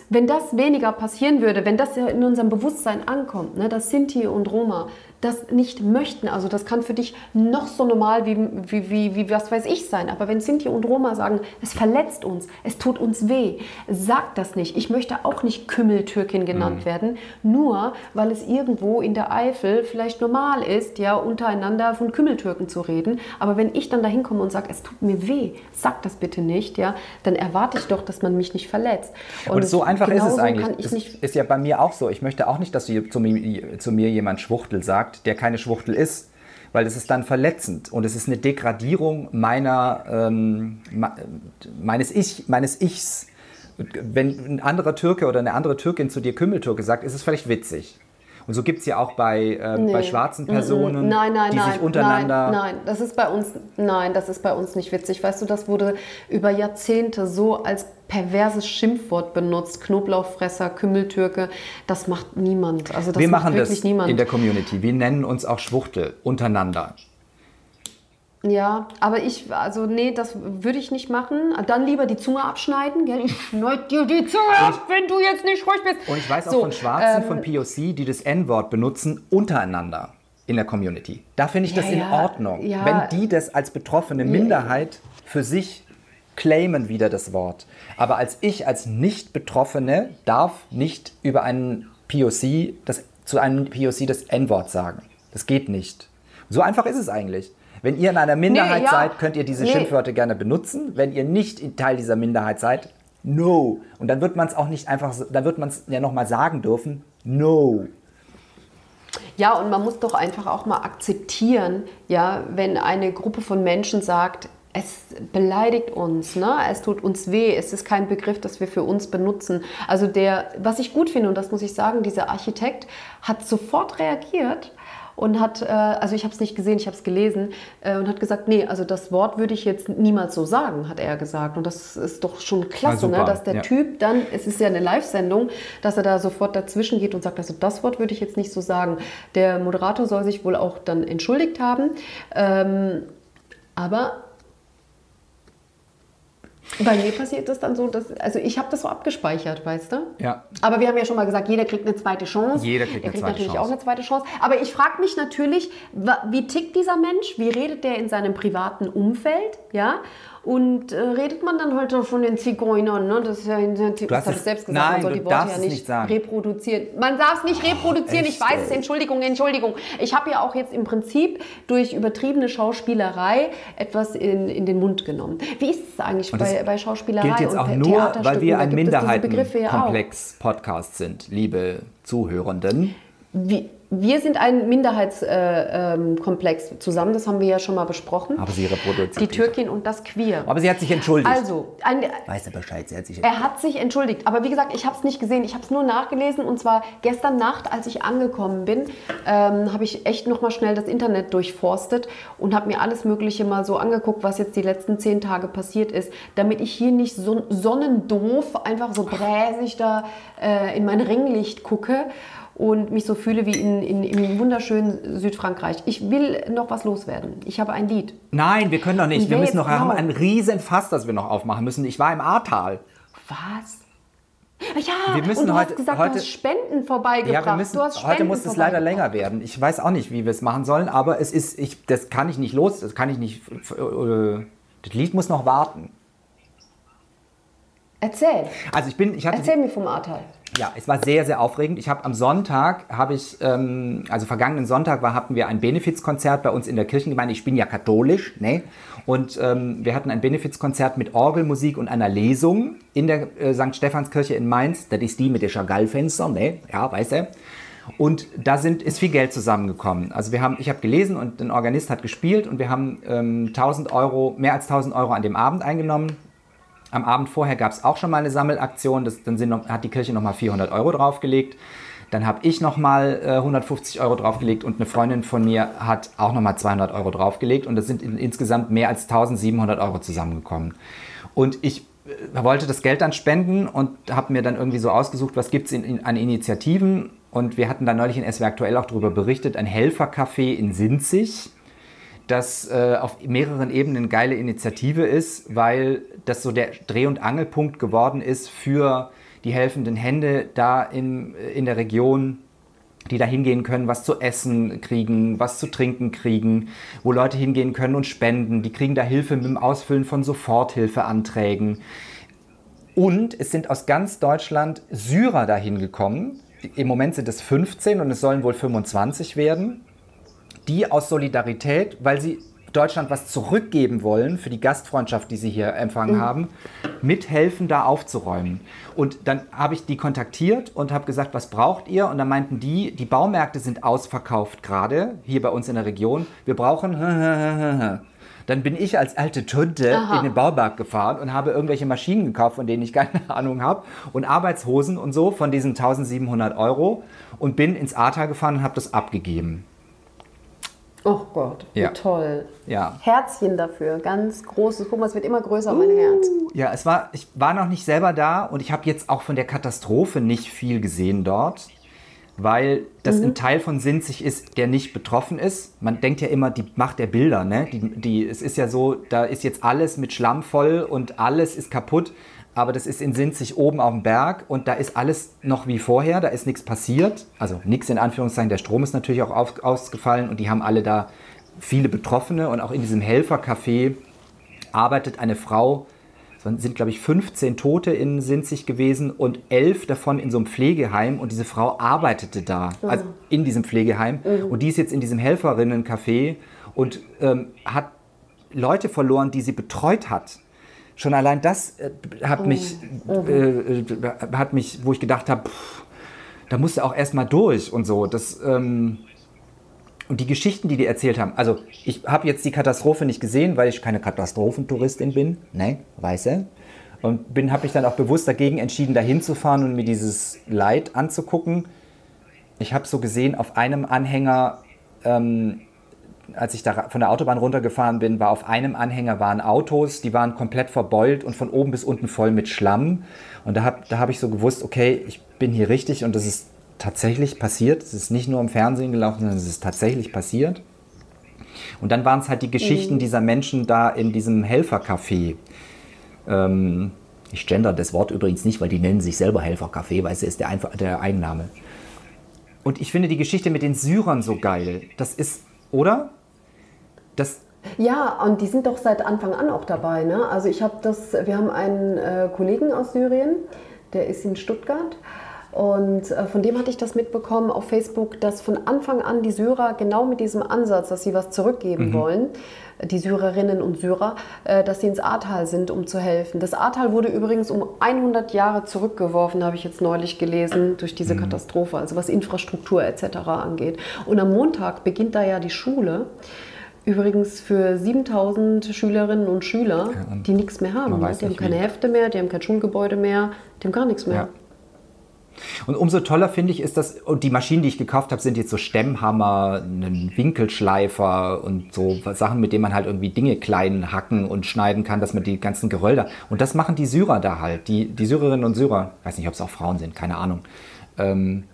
[SPEAKER 3] wenn das weniger passieren würde, wenn das in unserem Bewusstsein ankommt, ne, dass Sinti und Roma das nicht möchten. Also das kann für dich noch so normal wie, wie, wie, wie was weiß ich sein. Aber wenn Sinti und Roma sagen, es verletzt uns, es tut uns weh, sag das nicht. Ich möchte auch nicht Kümmeltürkin genannt mhm. werden, nur weil es irgendwo in der Eifel vielleicht normal ist, ja, untereinander von Kümmeltürken zu reden. Aber wenn ich dann dahin komme und sage, es tut mir weh, sag das bitte nicht, ja, dann erwarte ich doch, dass man mich nicht verletzt.
[SPEAKER 1] Und, und so einfach ist es eigentlich. Ist, ist ja bei mir auch so. Ich möchte auch nicht, dass zu mir, zu mir jemand Schwuchtel sagt sagt, der keine Schwuchtel ist, weil das ist dann verletzend und es ist eine Degradierung meiner, ähm, meines, ich, meines Ichs. Wenn ein anderer Türke oder eine andere Türkin zu dir Kümmeltürke sagt, ist es vielleicht witzig. Und so gibt es ja auch bei, äh, nee. bei schwarzen Personen,
[SPEAKER 3] nein, nein,
[SPEAKER 1] die
[SPEAKER 3] nein,
[SPEAKER 1] sich untereinander.
[SPEAKER 3] Nein, nein, das ist bei uns, nein, das ist bei uns nicht witzig. Weißt du, das wurde über Jahrzehnte so als perverses Schimpfwort benutzt. Knoblauchfresser, Kümmeltürke, das macht niemand. Also das
[SPEAKER 1] Wir machen
[SPEAKER 3] wirklich
[SPEAKER 1] das
[SPEAKER 3] niemand.
[SPEAKER 1] in der Community. Wir nennen uns auch Schwuchtel untereinander.
[SPEAKER 3] Ja, aber ich, also nee, das würde ich nicht machen. Dann lieber die Zunge abschneiden. Gell? Ich schneide dir die Zunge ab, wenn du jetzt nicht ruhig bist.
[SPEAKER 1] Und ich weiß auch so, von Schwarzen, ähm, von POC, die das N-Wort benutzen, untereinander in der Community. Da finde ich ja, das in ja, Ordnung. Ja. Wenn die das als betroffene Minderheit für sich claimen wieder das Wort. Aber als ich, als Nicht-Betroffene, darf nicht über einen POC, das, zu einem POC das N-Wort sagen. Das geht nicht. So einfach ist es eigentlich. Wenn ihr in einer Minderheit nee, ja. seid, könnt ihr diese nee. Schimpfwörter gerne benutzen. Wenn ihr nicht Teil dieser Minderheit seid, no. Und dann wird man es auch nicht einfach, dann wird man es ja nochmal sagen dürfen, no.
[SPEAKER 3] Ja, und man muss doch einfach auch mal akzeptieren, ja, wenn eine Gruppe von Menschen sagt, es beleidigt uns, ne? es tut uns weh, es ist kein Begriff, das wir für uns benutzen. Also der, was ich gut finde, und das muss ich sagen, dieser Architekt hat sofort reagiert und hat, äh, also ich habe es nicht gesehen, ich habe es gelesen äh, und hat gesagt, nee, also das Wort würde ich jetzt niemals so sagen, hat er gesagt. Und das ist doch schon klasse, ne? dass der ja. Typ dann, es ist ja eine Live-Sendung, dass er da sofort dazwischen geht und sagt, also das Wort würde ich jetzt nicht so sagen. Der Moderator soll sich wohl auch dann entschuldigt haben. Ähm, aber bei mir passiert das dann so, dass, also ich habe das so abgespeichert, weißt du?
[SPEAKER 1] Ja.
[SPEAKER 3] Aber wir haben ja schon mal gesagt, jeder kriegt eine zweite Chance.
[SPEAKER 1] Jeder kriegt,
[SPEAKER 3] er
[SPEAKER 1] kriegt
[SPEAKER 3] natürlich
[SPEAKER 1] Chance.
[SPEAKER 3] auch eine zweite Chance. Aber ich frage mich natürlich, wie tickt dieser Mensch? Wie redet der in seinem privaten Umfeld? Ja. Und äh, redet man dann heute von den Zigeunern? Ne? Das ist ja,
[SPEAKER 1] du hast es selbst gesagt, nein, man soll die Worte ja nicht, nicht
[SPEAKER 3] reproduzieren. Man darf es nicht reproduzieren, oh, ich weiß es, Entschuldigung, Entschuldigung. Ich habe ja auch jetzt im Prinzip durch übertriebene Schauspielerei etwas in, in den Mund genommen. Wie ist es eigentlich bei, bei Schauspielerei
[SPEAKER 1] gilt jetzt auch
[SPEAKER 3] und
[SPEAKER 1] nur, weil wir ein Minderheitenkomplex-Podcast sind, liebe Zuhörenden.
[SPEAKER 3] Wie, wir sind ein Minderheitskomplex äh, zusammen, das haben wir ja schon mal besprochen.
[SPEAKER 1] Aber sie reproduziert.
[SPEAKER 3] Die Türkin und das Queer.
[SPEAKER 1] Aber sie hat sich entschuldigt.
[SPEAKER 3] Also, ein,
[SPEAKER 1] Weiß er Bescheid, sie hat sich
[SPEAKER 3] er hat sich entschuldigt. Aber wie gesagt, ich habe es nicht gesehen. Ich habe es nur nachgelesen. Und zwar gestern Nacht, als ich angekommen bin, ähm, habe ich echt noch mal schnell das Internet durchforstet und habe mir alles Mögliche mal so angeguckt, was jetzt die letzten zehn Tage passiert ist, damit ich hier nicht so sonnendoof einfach so bräsig da äh, in mein Ringlicht gucke und mich so fühle wie in, in, im wunderschönen Südfrankreich. Ich will noch was loswerden. Ich habe ein Lied.
[SPEAKER 1] Nein, wir können doch nicht. Wir müssen noch,
[SPEAKER 3] jetzt
[SPEAKER 1] haben
[SPEAKER 3] genau?
[SPEAKER 1] ein riesen Fass, das wir noch aufmachen müssen. Ich war im Ahrtal.
[SPEAKER 3] Was? Ja,
[SPEAKER 1] Wir müssen
[SPEAKER 3] und du
[SPEAKER 1] heute-
[SPEAKER 3] hast gesagt,
[SPEAKER 1] heute-
[SPEAKER 3] du hast Spenden vorbeigebracht.
[SPEAKER 1] Ja, wir müssen,
[SPEAKER 3] du hast
[SPEAKER 1] heute muss es leider länger werden. Ich weiß auch nicht, wie wir es machen sollen, aber es ist, ich, das kann ich nicht los, das kann ich nicht, das Lied muss noch warten.
[SPEAKER 3] Erzähl.
[SPEAKER 1] Also ich bin, ich hatte,
[SPEAKER 3] Erzähl mir vom Ahrtal.
[SPEAKER 1] Ja, es war sehr, sehr aufregend. Ich habe am Sonntag, habe ich, ähm, also vergangenen Sonntag war, hatten wir ein Benefizkonzert bei uns in der Kirchengemeinde. Ich bin ja katholisch, ne? Und ähm, wir hatten ein Benefizkonzert mit Orgelmusik und einer Lesung in der äh, St. Stephanskirche in Mainz. Das ist die mit den Chagall-Fenstern, ne? Ja, weißt du? Und da sind, ist viel Geld zusammengekommen. Also wir haben, ich habe gelesen und ein Organist hat gespielt und wir haben ähm, 1000 Euro, mehr als 1000 Euro an dem Abend eingenommen. Am Abend vorher gab es auch schon mal eine Sammelaktion. Das, dann sind noch, hat die Kirche nochmal 400 Euro draufgelegt. Dann habe ich nochmal äh, 150 Euro draufgelegt und eine Freundin von mir hat auch nochmal 200 Euro draufgelegt. Und das sind in, insgesamt mehr als 1700 Euro zusammengekommen. Und ich äh, wollte das Geld dann spenden und habe mir dann irgendwie so ausgesucht, was gibt es in, in, an Initiativen. Und wir hatten da neulich in SW aktuell auch darüber berichtet, ein Helfercafé in Sinzig das äh, auf mehreren Ebenen eine geile Initiative ist, weil das so der Dreh- und Angelpunkt geworden ist für die helfenden Hände da in, in der Region, die da hingehen können, was zu essen kriegen, was zu trinken kriegen, wo Leute hingehen können und spenden. Die kriegen da Hilfe mit dem Ausfüllen von Soforthilfeanträgen. Und es sind aus ganz Deutschland Syrer dahin gekommen. Im Moment sind es 15 und es sollen wohl 25 werden die aus Solidarität, weil sie Deutschland was zurückgeben wollen für die Gastfreundschaft, die sie hier empfangen haben, mithelfen, da aufzuräumen. Und dann habe ich die kontaktiert und habe gesagt, was braucht ihr? Und dann meinten die, die Baumärkte sind ausverkauft gerade, hier bei uns in der Region. Wir brauchen... Dann bin ich als alte Tunte in den Baumarkt gefahren und habe irgendwelche Maschinen gekauft, von denen ich keine Ahnung habe und Arbeitshosen und so von diesen 1700 Euro und bin ins Ahrtal gefahren und habe das abgegeben.
[SPEAKER 3] Oh Gott,
[SPEAKER 1] Ja.
[SPEAKER 3] toll.
[SPEAKER 1] Ja.
[SPEAKER 3] Herzchen dafür, ganz großes. Guck mal, es wird immer größer, mein Herz.
[SPEAKER 1] Ja, es war, ich war noch nicht selber da und ich habe jetzt auch von der Katastrophe nicht viel gesehen dort, weil das ein Teil von Sinzig ist, der nicht betroffen ist. Man denkt ja immer, die Macht der Bilder, ne? Die, die, es ist ja so, da ist jetzt alles mit Schlamm voll und alles ist kaputt, aber das ist in Sinzig oben auf dem Berg und da ist alles noch wie vorher, da ist nichts passiert. Also nichts in Anführungszeichen, der Strom ist natürlich auch auf, ausgefallen und die haben alle da viele Betroffene und auch in diesem Helfercafé arbeitet eine Frau, es sind glaube ich 15 Tote in Sinzig gewesen und elf davon in so einem Pflegeheim und diese Frau arbeitete da, also in diesem Pflegeheim und die ist jetzt in diesem Helferinnencafé und ähm, hat Leute verloren, die sie betreut hat. Schon allein das äh, hat, mich, äh, äh, hat mich, wo ich gedacht habe, da musst du auch erstmal durch und so. Das, ähm, und die Geschichten, die die erzählt haben, also ich habe jetzt die Katastrophe nicht gesehen, weil ich keine Katastrophentouristin bin, ne, weiße. Und bin, habe mich dann auch bewusst dagegen entschieden, da hinzufahren und mir dieses Leid anzugucken. Ich habe so gesehen, auf einem Anhänger, ähm, als ich da von der Autobahn runtergefahren bin, war auf einem Anhänger waren Autos, die waren komplett verbeult und von oben bis unten voll mit Schlamm. Und da habe da hab ich so gewusst, okay, ich bin hier richtig und das ist tatsächlich passiert. Es ist nicht nur im Fernsehen gelaufen, sondern es ist tatsächlich passiert. Und dann waren es halt die Geschichten dieser Menschen da in diesem Helfercafé. Ähm, ich gender das Wort übrigens nicht, weil die nennen sich selber Helfercafé, weil es ist der, Einf- der Eigenname. Und ich finde die Geschichte mit den Syrern so geil. Das ist, oder? Das,
[SPEAKER 3] Ja, und die sind doch seit Anfang an auch dabei. Ne? Also ich habe das, wir haben einen äh, Kollegen aus Syrien, der ist in Stuttgart. Und äh, von dem hatte ich das mitbekommen auf Facebook, dass von Anfang an die Syrer genau mit diesem Ansatz, dass sie was zurückgeben wollen, die Syrerinnen und Syrer, äh, dass sie ins Ahrtal sind, um zu helfen. Das Ahrtal wurde übrigens um 100 Jahre zurückgeworfen, habe ich jetzt neulich gelesen, durch diese Katastrophe, also was Infrastruktur etc. angeht. Und am Montag beginnt da ja die Schule. Übrigens für 7000 Schülerinnen und Schüler,
[SPEAKER 1] Ja, und
[SPEAKER 3] die nichts mehr haben. Ne? Die haben keine
[SPEAKER 1] wie.
[SPEAKER 3] Hefte mehr, die haben kein Schulgebäude mehr, die haben gar nichts mehr.
[SPEAKER 1] Ja. Und umso toller finde ich ist das, und die Maschinen, die ich gekauft habe, sind jetzt so Stemmhammer, ein Winkelschleifer und so Sachen, mit denen man halt irgendwie Dinge klein hacken und schneiden kann, dass man die ganzen Geröll da. Und das machen die Syrer da halt, die, die Syrerinnen und Syrer. weiß nicht, ob es auch Frauen sind, keine Ahnung. Ähm,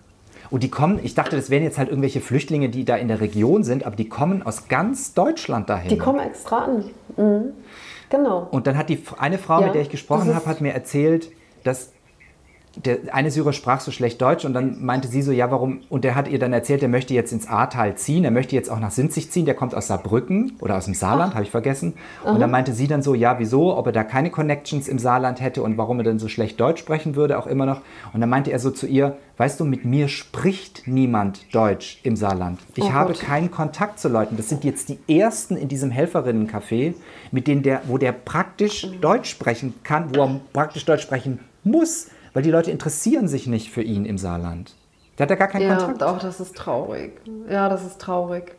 [SPEAKER 1] und die kommen, ich dachte, das wären jetzt halt irgendwelche Flüchtlinge, die da in der Region sind, aber die kommen aus ganz Deutschland dahin.
[SPEAKER 3] Die kommen extra an. Mhm. Genau.
[SPEAKER 1] Und dann hat die eine Frau,
[SPEAKER 3] Ja,
[SPEAKER 1] mit der ich gesprochen habe, hat mir erzählt, dass der eine Syrer sprach so schlecht Deutsch und dann meinte sie so, ja, warum? Und der hat ihr dann erzählt, er möchte jetzt ins Ahrtal ziehen, er möchte jetzt auch nach Sinzig ziehen, der kommt aus Saarbrücken oder aus dem Saarland, habe ich vergessen. Und dann meinte sie dann so, ja, wieso, ob er da keine Connections im Saarland hätte und warum er denn so schlecht Deutsch sprechen würde, auch immer noch. Und dann meinte er so zu ihr, weißt du, mit mir spricht niemand Deutsch im Saarland. Ich
[SPEAKER 3] Oh
[SPEAKER 1] habe keinen Kontakt zu Leuten. Das sind jetzt die ersten in diesem Helferinnencafé, mit denen der, wo der praktisch Deutsch sprechen kann, wo er praktisch Deutsch sprechen muss, weil die Leute interessieren sich nicht für ihn im Saarland. Der hat da gar keinen
[SPEAKER 3] Ja,
[SPEAKER 1] Kontakt.
[SPEAKER 3] auch das ist traurig. Ja, das ist traurig.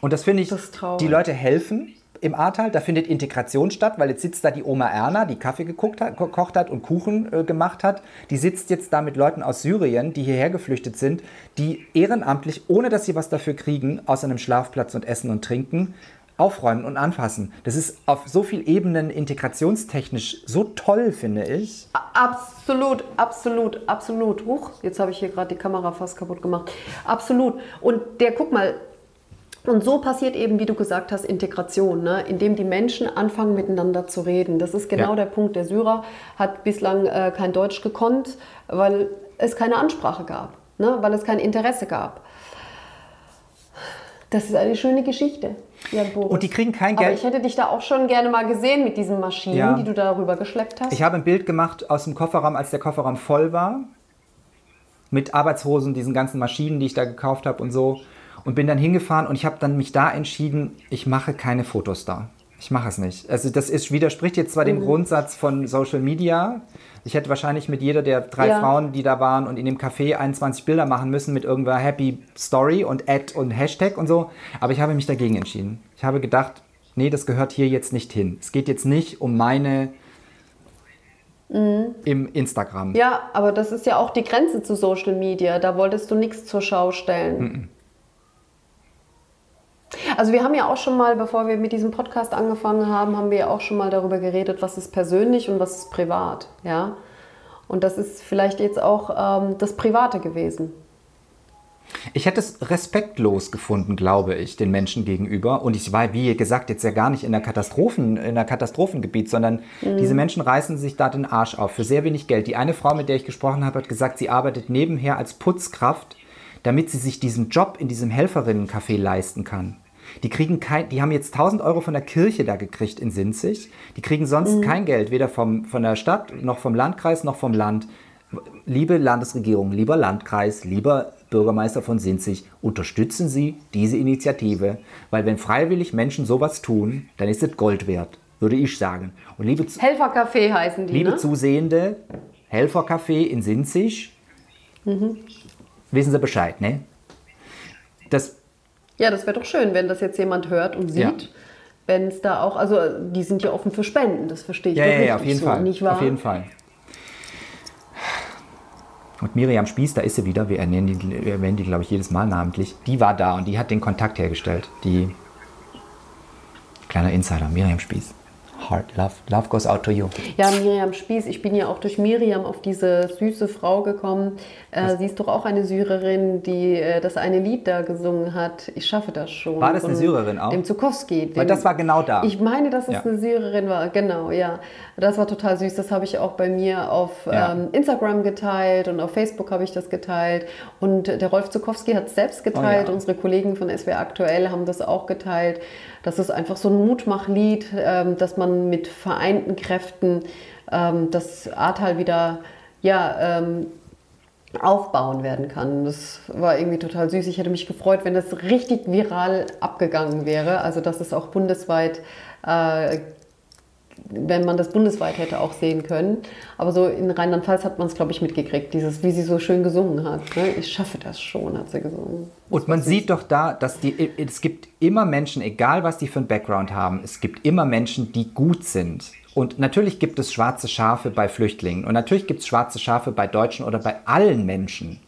[SPEAKER 1] Und das finde ich,
[SPEAKER 3] Das ist traurig.
[SPEAKER 1] die Leute helfen im Ahrtal, da findet Integration statt, weil jetzt sitzt da die Oma Erna, die Kaffee gekocht hat, gekocht hat und Kuchen äh, gemacht hat. Die sitzt jetzt da mit Leuten aus Syrien, die hierher geflüchtet sind, die ehrenamtlich, ohne dass sie was dafür kriegen, außer einem Schlafplatz und Essen und Trinken, aufräumen und anfassen. Das ist auf so vielen Ebenen integrationstechnisch so toll, finde ich.
[SPEAKER 3] Absolut, absolut, absolut. Huch, jetzt habe ich hier gerade die Kamera fast kaputt gemacht. Absolut. Und der, guck mal, und so passiert eben, wie du gesagt hast, Integration, ne? indem die Menschen anfangen miteinander zu reden. Das ist genau
[SPEAKER 1] Ja.
[SPEAKER 3] der Punkt. Der Syrer hat bislang äh, kein Deutsch gekonnt, weil es keine Ansprache gab, ne? weil es kein Interesse gab. Das ist eine schöne Geschichte. Boris.
[SPEAKER 1] Und die kriegen kein
[SPEAKER 3] Aber
[SPEAKER 1] Geld.
[SPEAKER 3] ich hätte dich da auch schon gerne mal gesehen mit diesen Maschinen,
[SPEAKER 1] Ja.
[SPEAKER 3] die du darüber geschleppt hast.
[SPEAKER 1] Ich habe ein Bild gemacht aus dem Kofferraum, als der Kofferraum voll war. Mit Arbeitshosen, diesen ganzen Maschinen, die ich da gekauft habe und so. Und bin dann hingefahren und ich habe dann mich da entschieden, ich mache keine Fotos da. Ich mache es nicht. Also das ist, widerspricht jetzt zwar
[SPEAKER 3] Mhm.
[SPEAKER 1] dem Grundsatz von Social Media. Ich hätte wahrscheinlich mit jeder der drei
[SPEAKER 3] Ja.
[SPEAKER 1] Frauen, die da waren und in dem Café 21 Bilder machen müssen mit irgendeiner Happy Story und Ad und Hashtag und so. Aber ich habe mich dagegen entschieden. Ich habe gedacht, nee, das gehört hier jetzt nicht hin. Es geht jetzt nicht um meine im Instagram.
[SPEAKER 3] Ja, aber das ist ja auch die Grenze zu Social Media. Da wolltest du nichts zur Schau stellen. Also wir haben ja auch schon mal, bevor wir mit diesem Podcast angefangen haben, haben wir ja auch schon mal darüber geredet, was ist persönlich und was ist privat. Ja? Und das ist vielleicht jetzt auch ähm, das Private gewesen.
[SPEAKER 1] Ich hätte es respektlos gefunden, glaube ich, den Menschen gegenüber. Und ich war, wie gesagt, jetzt ja gar nicht in der Katastrophen, in der Katastrophengebiet, sondern diese Menschen reißen sich da den Arsch auf für sehr wenig Geld. Die eine Frau, mit der ich gesprochen habe, hat gesagt, sie arbeitet nebenher als Putzkraft, damit sie sich diesen Job in diesem Helferinnencafé leisten kann. Die kriegen kein, die haben jetzt 1000 Euro von der Kirche da gekriegt in Sinzig. Die kriegen sonst kein Geld, weder vom, von der Stadt, noch vom Landkreis, noch vom Land. Liebe Landesregierung, lieber Landkreis, lieber Bürgermeister von Sinzig, unterstützen Sie diese Initiative, weil wenn freiwillig Menschen sowas tun, dann ist es Gold wert, würde ich sagen. Und liebe,
[SPEAKER 3] Helfercafé heißen die,
[SPEAKER 1] liebe
[SPEAKER 3] ne?
[SPEAKER 1] Zusehende, Helfercafé in Sinzig, wissen Sie Bescheid, ne? Das,
[SPEAKER 3] Ja, das wäre doch schön, wenn das jetzt jemand hört und sieht.
[SPEAKER 1] Ja.
[SPEAKER 3] Wenn es da auch, also die sind ja offen für Spenden, das verstehe ich
[SPEAKER 1] ja,
[SPEAKER 3] doch
[SPEAKER 1] ja, ja, auf jeden
[SPEAKER 3] so,
[SPEAKER 1] Fall,
[SPEAKER 3] nicht wahr?
[SPEAKER 1] auf jeden Fall. Und Miriam Spieß, da ist sie wieder, wir erwähnen die, wir erwähnen die glaube ich, jedes Mal namentlich. Die war da und die hat den Kontakt hergestellt. Die kleiner Insider, Miriam Spieß. Heart, love, love goes out to you.
[SPEAKER 3] Ja, Miriam Spieß, ich bin ja auch durch Miriam auf diese süße Frau gekommen. Äh, sie ist doch auch eine Syrerin, die äh, das eine Lied da gesungen hat. Ich schaffe das schon.
[SPEAKER 1] War das eine Syrerin auch?
[SPEAKER 3] Dem Zukowski.
[SPEAKER 1] Weil das war genau da.
[SPEAKER 3] Ich meine, dass es
[SPEAKER 1] Ja.
[SPEAKER 3] eine Syrerin war, genau, ja. Das war total süß. Das habe ich auch bei mir auf
[SPEAKER 1] Ja.
[SPEAKER 3] ähm, Instagram geteilt und auf Facebook habe ich das geteilt. Und der Rolf Zukowski hat es selbst geteilt.
[SPEAKER 1] Oh ja.
[SPEAKER 3] Unsere Kollegen von SWR Aktuell haben das auch geteilt. Das ist einfach so ein Mutmachlied, ähm, dass man mit vereinten Kräften ähm, das Ahrtal wieder ja, ähm, aufbauen werden kann. Das war irgendwie total süß. Ich hätte mich gefreut, wenn das richtig viral abgegangen wäre. Also dass es auch bundesweit äh, wenn man das bundesweit hätte auch sehen können. Aber so in Rheinland-Pfalz hat man es, glaube ich, mitgekriegt, dieses, wie sie so schön gesungen hat. Ne? Ich schaffe das schon, hat sie gesungen.
[SPEAKER 1] Und man sieht doch da, dass die, es gibt immer Menschen, egal was die für einen Background haben, es gibt immer Menschen, die gut sind. Und natürlich gibt es schwarze Schafe bei Flüchtlingen und natürlich gibt es schwarze Schafe bei Deutschen oder bei allen Menschen.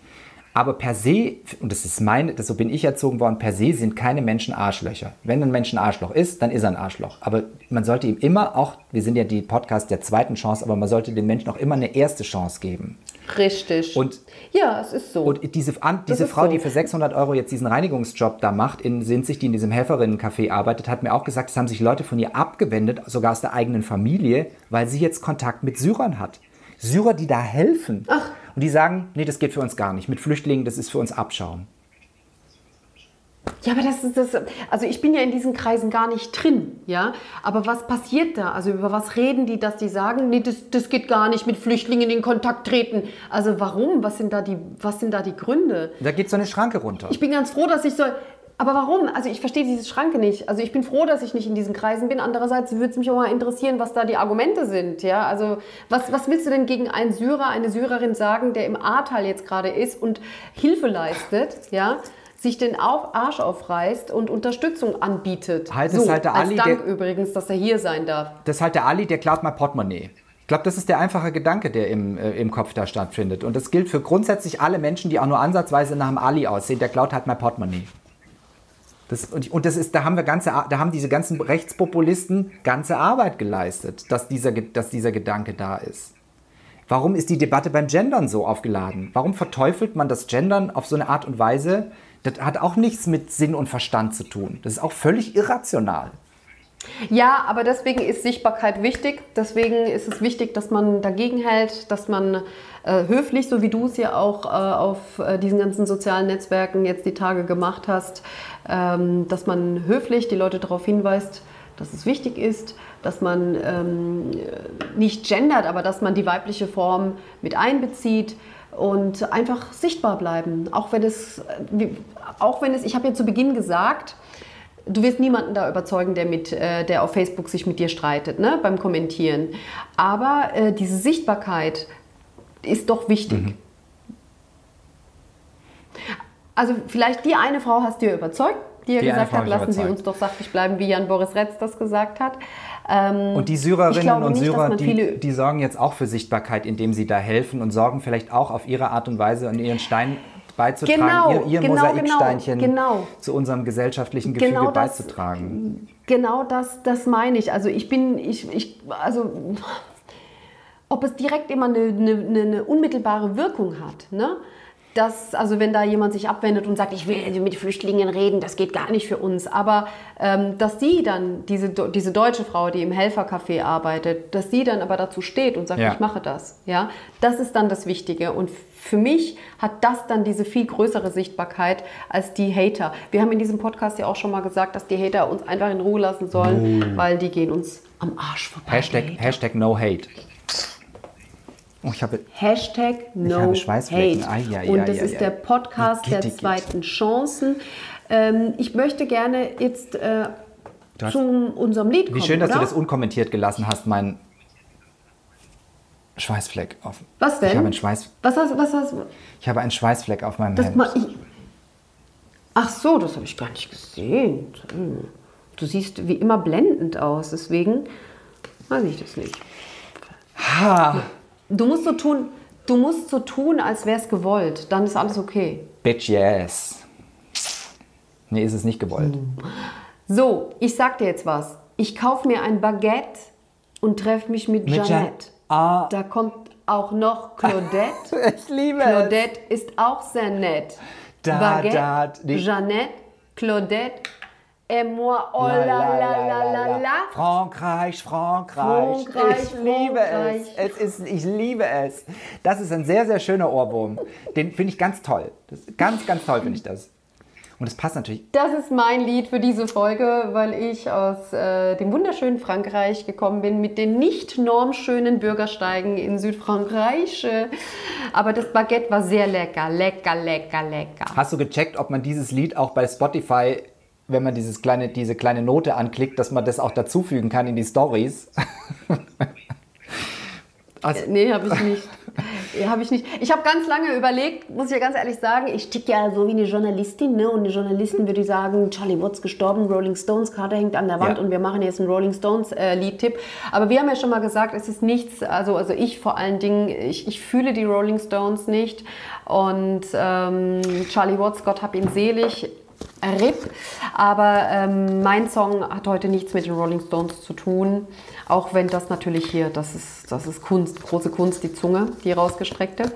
[SPEAKER 1] Aber per se, und das ist meine, das, so bin ich erzogen worden, per se sind keine Menschen Arschlöcher. Wenn ein Mensch ein Arschloch ist, dann ist er ein Arschloch. Aber man sollte ihm immer auch, wir sind ja die Podcast der zweiten Chance, aber man sollte den Menschen auch immer eine erste Chance geben.
[SPEAKER 3] Richtig.
[SPEAKER 1] Und
[SPEAKER 3] ja, es ist so.
[SPEAKER 1] Und diese, diese Frau, so. die für 600 Euro jetzt diesen Reinigungsjob da macht, in Sinzig, die in diesem Helferinnencafé arbeitet, hat mir auch gesagt, es haben sich Leute von ihr abgewendet, sogar aus der eigenen Familie, weil sie jetzt Kontakt mit Syrern hat. Syrer, die da helfen. Ach. Und die sagen, nee, das geht für uns gar nicht. Mit Flüchtlingen, das ist für uns Abschauen.
[SPEAKER 3] Ja, aber das ist das. Also ich bin ja in diesen Kreisen gar nicht drin, ja. Aber was passiert da? Also über was reden die, dass die sagen, nee, das, das geht gar nicht mit Flüchtlingen in Kontakt treten? Also warum? Was sind da die, was sind da die Gründe?
[SPEAKER 1] Da geht so eine Schranke runter.
[SPEAKER 3] Ich bin ganz froh, dass ich so. Aber warum? Also ich verstehe diese Schranke nicht. Also ich bin froh, dass ich nicht in diesen Kreisen bin. Andererseits würde es mich auch mal interessieren, was da die Argumente sind. Ja, also was, was willst du denn gegen einen Syrer, eine Syrerin sagen, der im Ahrtal jetzt gerade ist und Hilfe leistet? Ja, sich den Arsch aufreißt und Unterstützung anbietet.
[SPEAKER 1] Halt, so, halt der
[SPEAKER 3] als
[SPEAKER 1] Ali,
[SPEAKER 3] Dank der, übrigens, dass er hier sein darf.
[SPEAKER 1] Das ist halt der Ali, der klaut mal Portemonnaie. Ich glaube, das ist der einfache Gedanke, der im, äh, im Kopf da stattfindet. Und das gilt für grundsätzlich alle Menschen, die auch nur ansatzweise nach dem Ali aussehen. Der klaut halt mal Portemonnaie. Das, und das ist, da haben wir ganze, da haben diese ganzen Rechtspopulisten ganze Arbeit geleistet, dass dieser, dass dieser Gedanke da ist. Warum ist die Debatte beim Gendern so aufgeladen? Warum verteufelt man das Gendern auf so eine Art und Weise? Das hat auch nichts mit Sinn und Verstand zu tun. Das ist auch völlig irrational.
[SPEAKER 3] Ja, aber deswegen ist Sichtbarkeit wichtig. Deswegen ist es wichtig, dass man dagegen hält, dass man äh, höflich, so wie du es ja auch äh, auf äh, diesen ganzen sozialen Netzwerken jetzt die Tage gemacht hast, ähm, dass man höflich die Leute darauf hinweist, dass es wichtig ist, dass man ähm, nicht gendert, aber dass man die weibliche Form mit einbezieht und einfach sichtbar bleiben. Auch wenn es, auch wenn es ich habe ja zu Beginn gesagt, du wirst niemanden da überzeugen, der, mit, äh, der auf Facebook sich mit dir streitet, ne, beim Kommentieren. Aber äh, diese Sichtbarkeit ist doch wichtig. Mhm. Also vielleicht die eine Frau hast du ja überzeugt, die ja die gesagt hat, lassen Sie uns doch sachlich bleiben, wie Jan Boris Retz das gesagt hat.
[SPEAKER 1] Ähm, und die Syrerinnen und nicht, Syrer, die, die sorgen jetzt auch für Sichtbarkeit, indem sie da helfen und sorgen vielleicht auch auf ihre Art und Weise an ihren Stein beizutragen, genau, ihr, ihr genau, Mosaiksteinchen genau, genau. zu unserem gesellschaftlichen Gefüge genau das, beizutragen.
[SPEAKER 3] Genau das, das meine ich. Also ich bin, ich, ich, also ob es direkt immer eine, eine, eine unmittelbare Wirkung hat. Ne? dass, also wenn da jemand sich abwendet und sagt, ich will mit Flüchtlingen reden, das geht gar nicht für uns, aber ähm, dass die dann, diese, diese deutsche Frau, die im Helfercafé arbeitet, dass die dann aber dazu steht und sagt, ja. ich mache das, ja, das ist dann das Wichtige und für mich hat das dann diese viel größere Sichtbarkeit als die Hater. Wir haben in diesem Podcast ja auch schon mal gesagt, dass die Hater uns einfach in Ruhe lassen sollen, oh. weil die gehen uns am Arsch vorbei.
[SPEAKER 1] Hashtag, Hashtag no hate. Oh, ich habe,
[SPEAKER 3] Hashtag no ich habe. Hate. Ai, ai, Und das ai, ist der Podcast der zweiten Chancen. Ähm, ich möchte gerne jetzt äh, hast, zu unserem Lied kommen.
[SPEAKER 1] Wie schön, dass
[SPEAKER 3] oder?
[SPEAKER 1] du das unkommentiert gelassen hast, mein Schweißfleck auf.
[SPEAKER 3] Was denn?
[SPEAKER 1] Ich habe einen Schweiß.
[SPEAKER 3] Was hast, was hast
[SPEAKER 1] Ich habe einen Schweißfleck auf meinem das Hemd. Ich,
[SPEAKER 3] ach so, das habe ich gar nicht gesehen. Du siehst wie immer blendend aus, deswegen weiß ich das nicht.
[SPEAKER 1] Ha.
[SPEAKER 3] Du musst so tun, du musst so tun, als wäre es gewollt. Dann ist alles okay.
[SPEAKER 1] Bitch, yes. Nee, ist es nicht gewollt.
[SPEAKER 3] So, ich sag dir jetzt was. Ich kaufe mir ein Baguette und treffe mich mit, mit Jeanette. ah. Da kommt auch noch Claudette.
[SPEAKER 1] ich liebe
[SPEAKER 3] Claudette es. ist auch sehr nett. Da, Baguette, da, Jeanette, Claudette Et moi, oh la la la la la.
[SPEAKER 1] Frankreich, Frankreich. Frankreich ich liebe Frankreich. es. es ist, ich liebe es. Das ist ein sehr, sehr schöner Ohrwurm. Den finde ich ganz toll. Das, ganz, ganz toll finde ich das. Und es passt natürlich.
[SPEAKER 3] Das ist mein Lied für diese Folge, weil ich aus äh, dem wunderschönen Frankreich gekommen bin mit den nicht normschönen Bürgersteigen in Südfrankreich. Äh, Aber das Baguette war sehr lecker, lecker, lecker, lecker.
[SPEAKER 1] Hast du gecheckt, ob man dieses Lied auch bei Spotify, wenn man dieses kleine, diese kleine Note anklickt, dass man das auch dazufügen kann in die Stories?
[SPEAKER 3] Äh, Nee, habe ich nicht. Habe ich nicht. Ich habe ganz lange überlegt, muss ich ja ganz ehrlich sagen, ich ticke ja so wie eine Journalistin, ne? Und eine Journalistin würde sagen, Charlie Watts gestorben, Rolling Stones Karte hängt an der Wand
[SPEAKER 1] Ja.
[SPEAKER 3] und wir machen jetzt einen Rolling Stones äh, Liedtipp. Aber wir haben ja schon mal gesagt, es ist nichts, also, also ich vor allen Dingen, ich, ich fühle die Rolling Stones nicht. Und ähm, Charlie Watts, Gott hab ihn selig, RIP. Aber ähm, mein Song hat heute nichts mit den Rolling Stones zu tun. Auch wenn das natürlich hier, das ist, das ist Kunst, große Kunst, die Zunge, die rausgestreckte.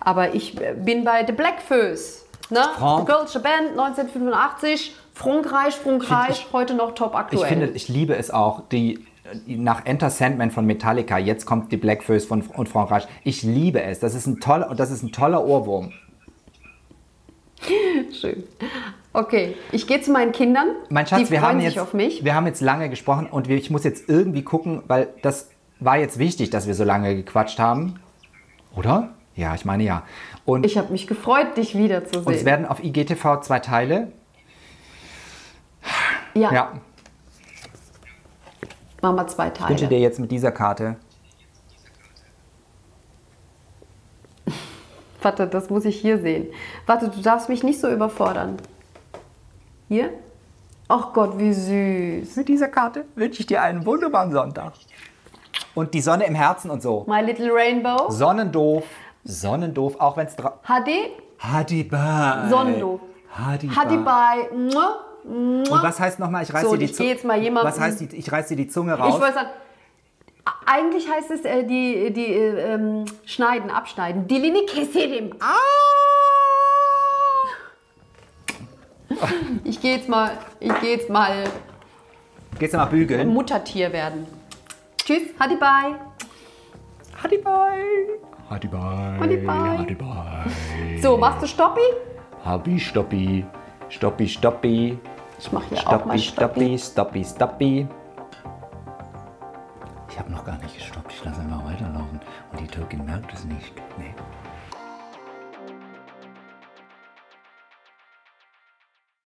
[SPEAKER 3] Aber ich äh, bin bei The Blackfoes. Ne? Die Kölsche Band 1985. Frankreich, Frankreich, heute noch top aktuell.
[SPEAKER 1] Ich finde, ich liebe es auch, die nach Enter Sandman von Metallica, jetzt kommt die Blackfoes von und Frankreich. Ich liebe es. Das ist ein toller und das ist ein toller Ohrwurm.
[SPEAKER 3] Schön. Okay, ich gehe zu meinen Kindern.
[SPEAKER 1] Mein Schatz,
[SPEAKER 3] die
[SPEAKER 1] wir haben jetzt
[SPEAKER 3] auf mich.
[SPEAKER 1] wir haben jetzt lange gesprochen und ich muss jetzt irgendwie gucken, weil das war jetzt wichtig, dass wir so lange gequatscht haben, oder? Ja, ich meine ja. Und,
[SPEAKER 3] Ich habe mich gefreut, dich wiederzusehen.
[SPEAKER 1] und es werden auf IGTV zwei Teile.
[SPEAKER 3] ja,
[SPEAKER 1] Ja,
[SPEAKER 3] machen wir zwei
[SPEAKER 1] ich wünsche
[SPEAKER 3] Teile.
[SPEAKER 1] dir jetzt mit dieser Karte.
[SPEAKER 3] Warte, das muss ich hier sehen. Warte, du darfst mich nicht so überfordern. Hier? Ach Gott, wie süß.
[SPEAKER 1] Mit dieser Karte wünsche ich dir einen wunderbaren Sonntag. Und die Sonne im Herzen und so.
[SPEAKER 3] My Little Rainbow.
[SPEAKER 1] Sonnendoof. Sonnendoof, auch wenn es.
[SPEAKER 3] HD.
[SPEAKER 1] Hadi bye.
[SPEAKER 3] Sonnendoof.
[SPEAKER 1] Hadi
[SPEAKER 3] Hadi
[SPEAKER 1] bye.
[SPEAKER 3] bei.
[SPEAKER 1] Und was heißt nochmal, ich reiß
[SPEAKER 3] So,
[SPEAKER 1] dir die
[SPEAKER 3] ich jemandem-
[SPEAKER 1] Was heißt, die, ich reiß dir die Zunge
[SPEAKER 3] Ich
[SPEAKER 1] raus?
[SPEAKER 3] wollte sagen, eigentlich heißt es äh, die, die äh, ähm, schneiden, abschneiden. Dilini keserim.
[SPEAKER 1] Ah!
[SPEAKER 3] Ich gehe jetzt mal, ich gehe jetzt mal
[SPEAKER 1] Gehst du mal bügeln?
[SPEAKER 3] Muttertier werden. Tschüss, Hadi bye.
[SPEAKER 1] Hadi bye. Hadi bye.
[SPEAKER 3] Hadi bye.
[SPEAKER 1] Hadi bye.
[SPEAKER 3] So, machst du Stoppi?
[SPEAKER 1] Habi stoppi. Stoppi stoppi.
[SPEAKER 3] Ich mache hier auch mal
[SPEAKER 1] Stoppi
[SPEAKER 3] Stoppi.
[SPEAKER 1] stoppi. Stoppi stoppi. Ich habe noch gar nicht gestoppt. Ich lasse einfach weiterlaufen. Und die Türkin merkt es nicht. Nee.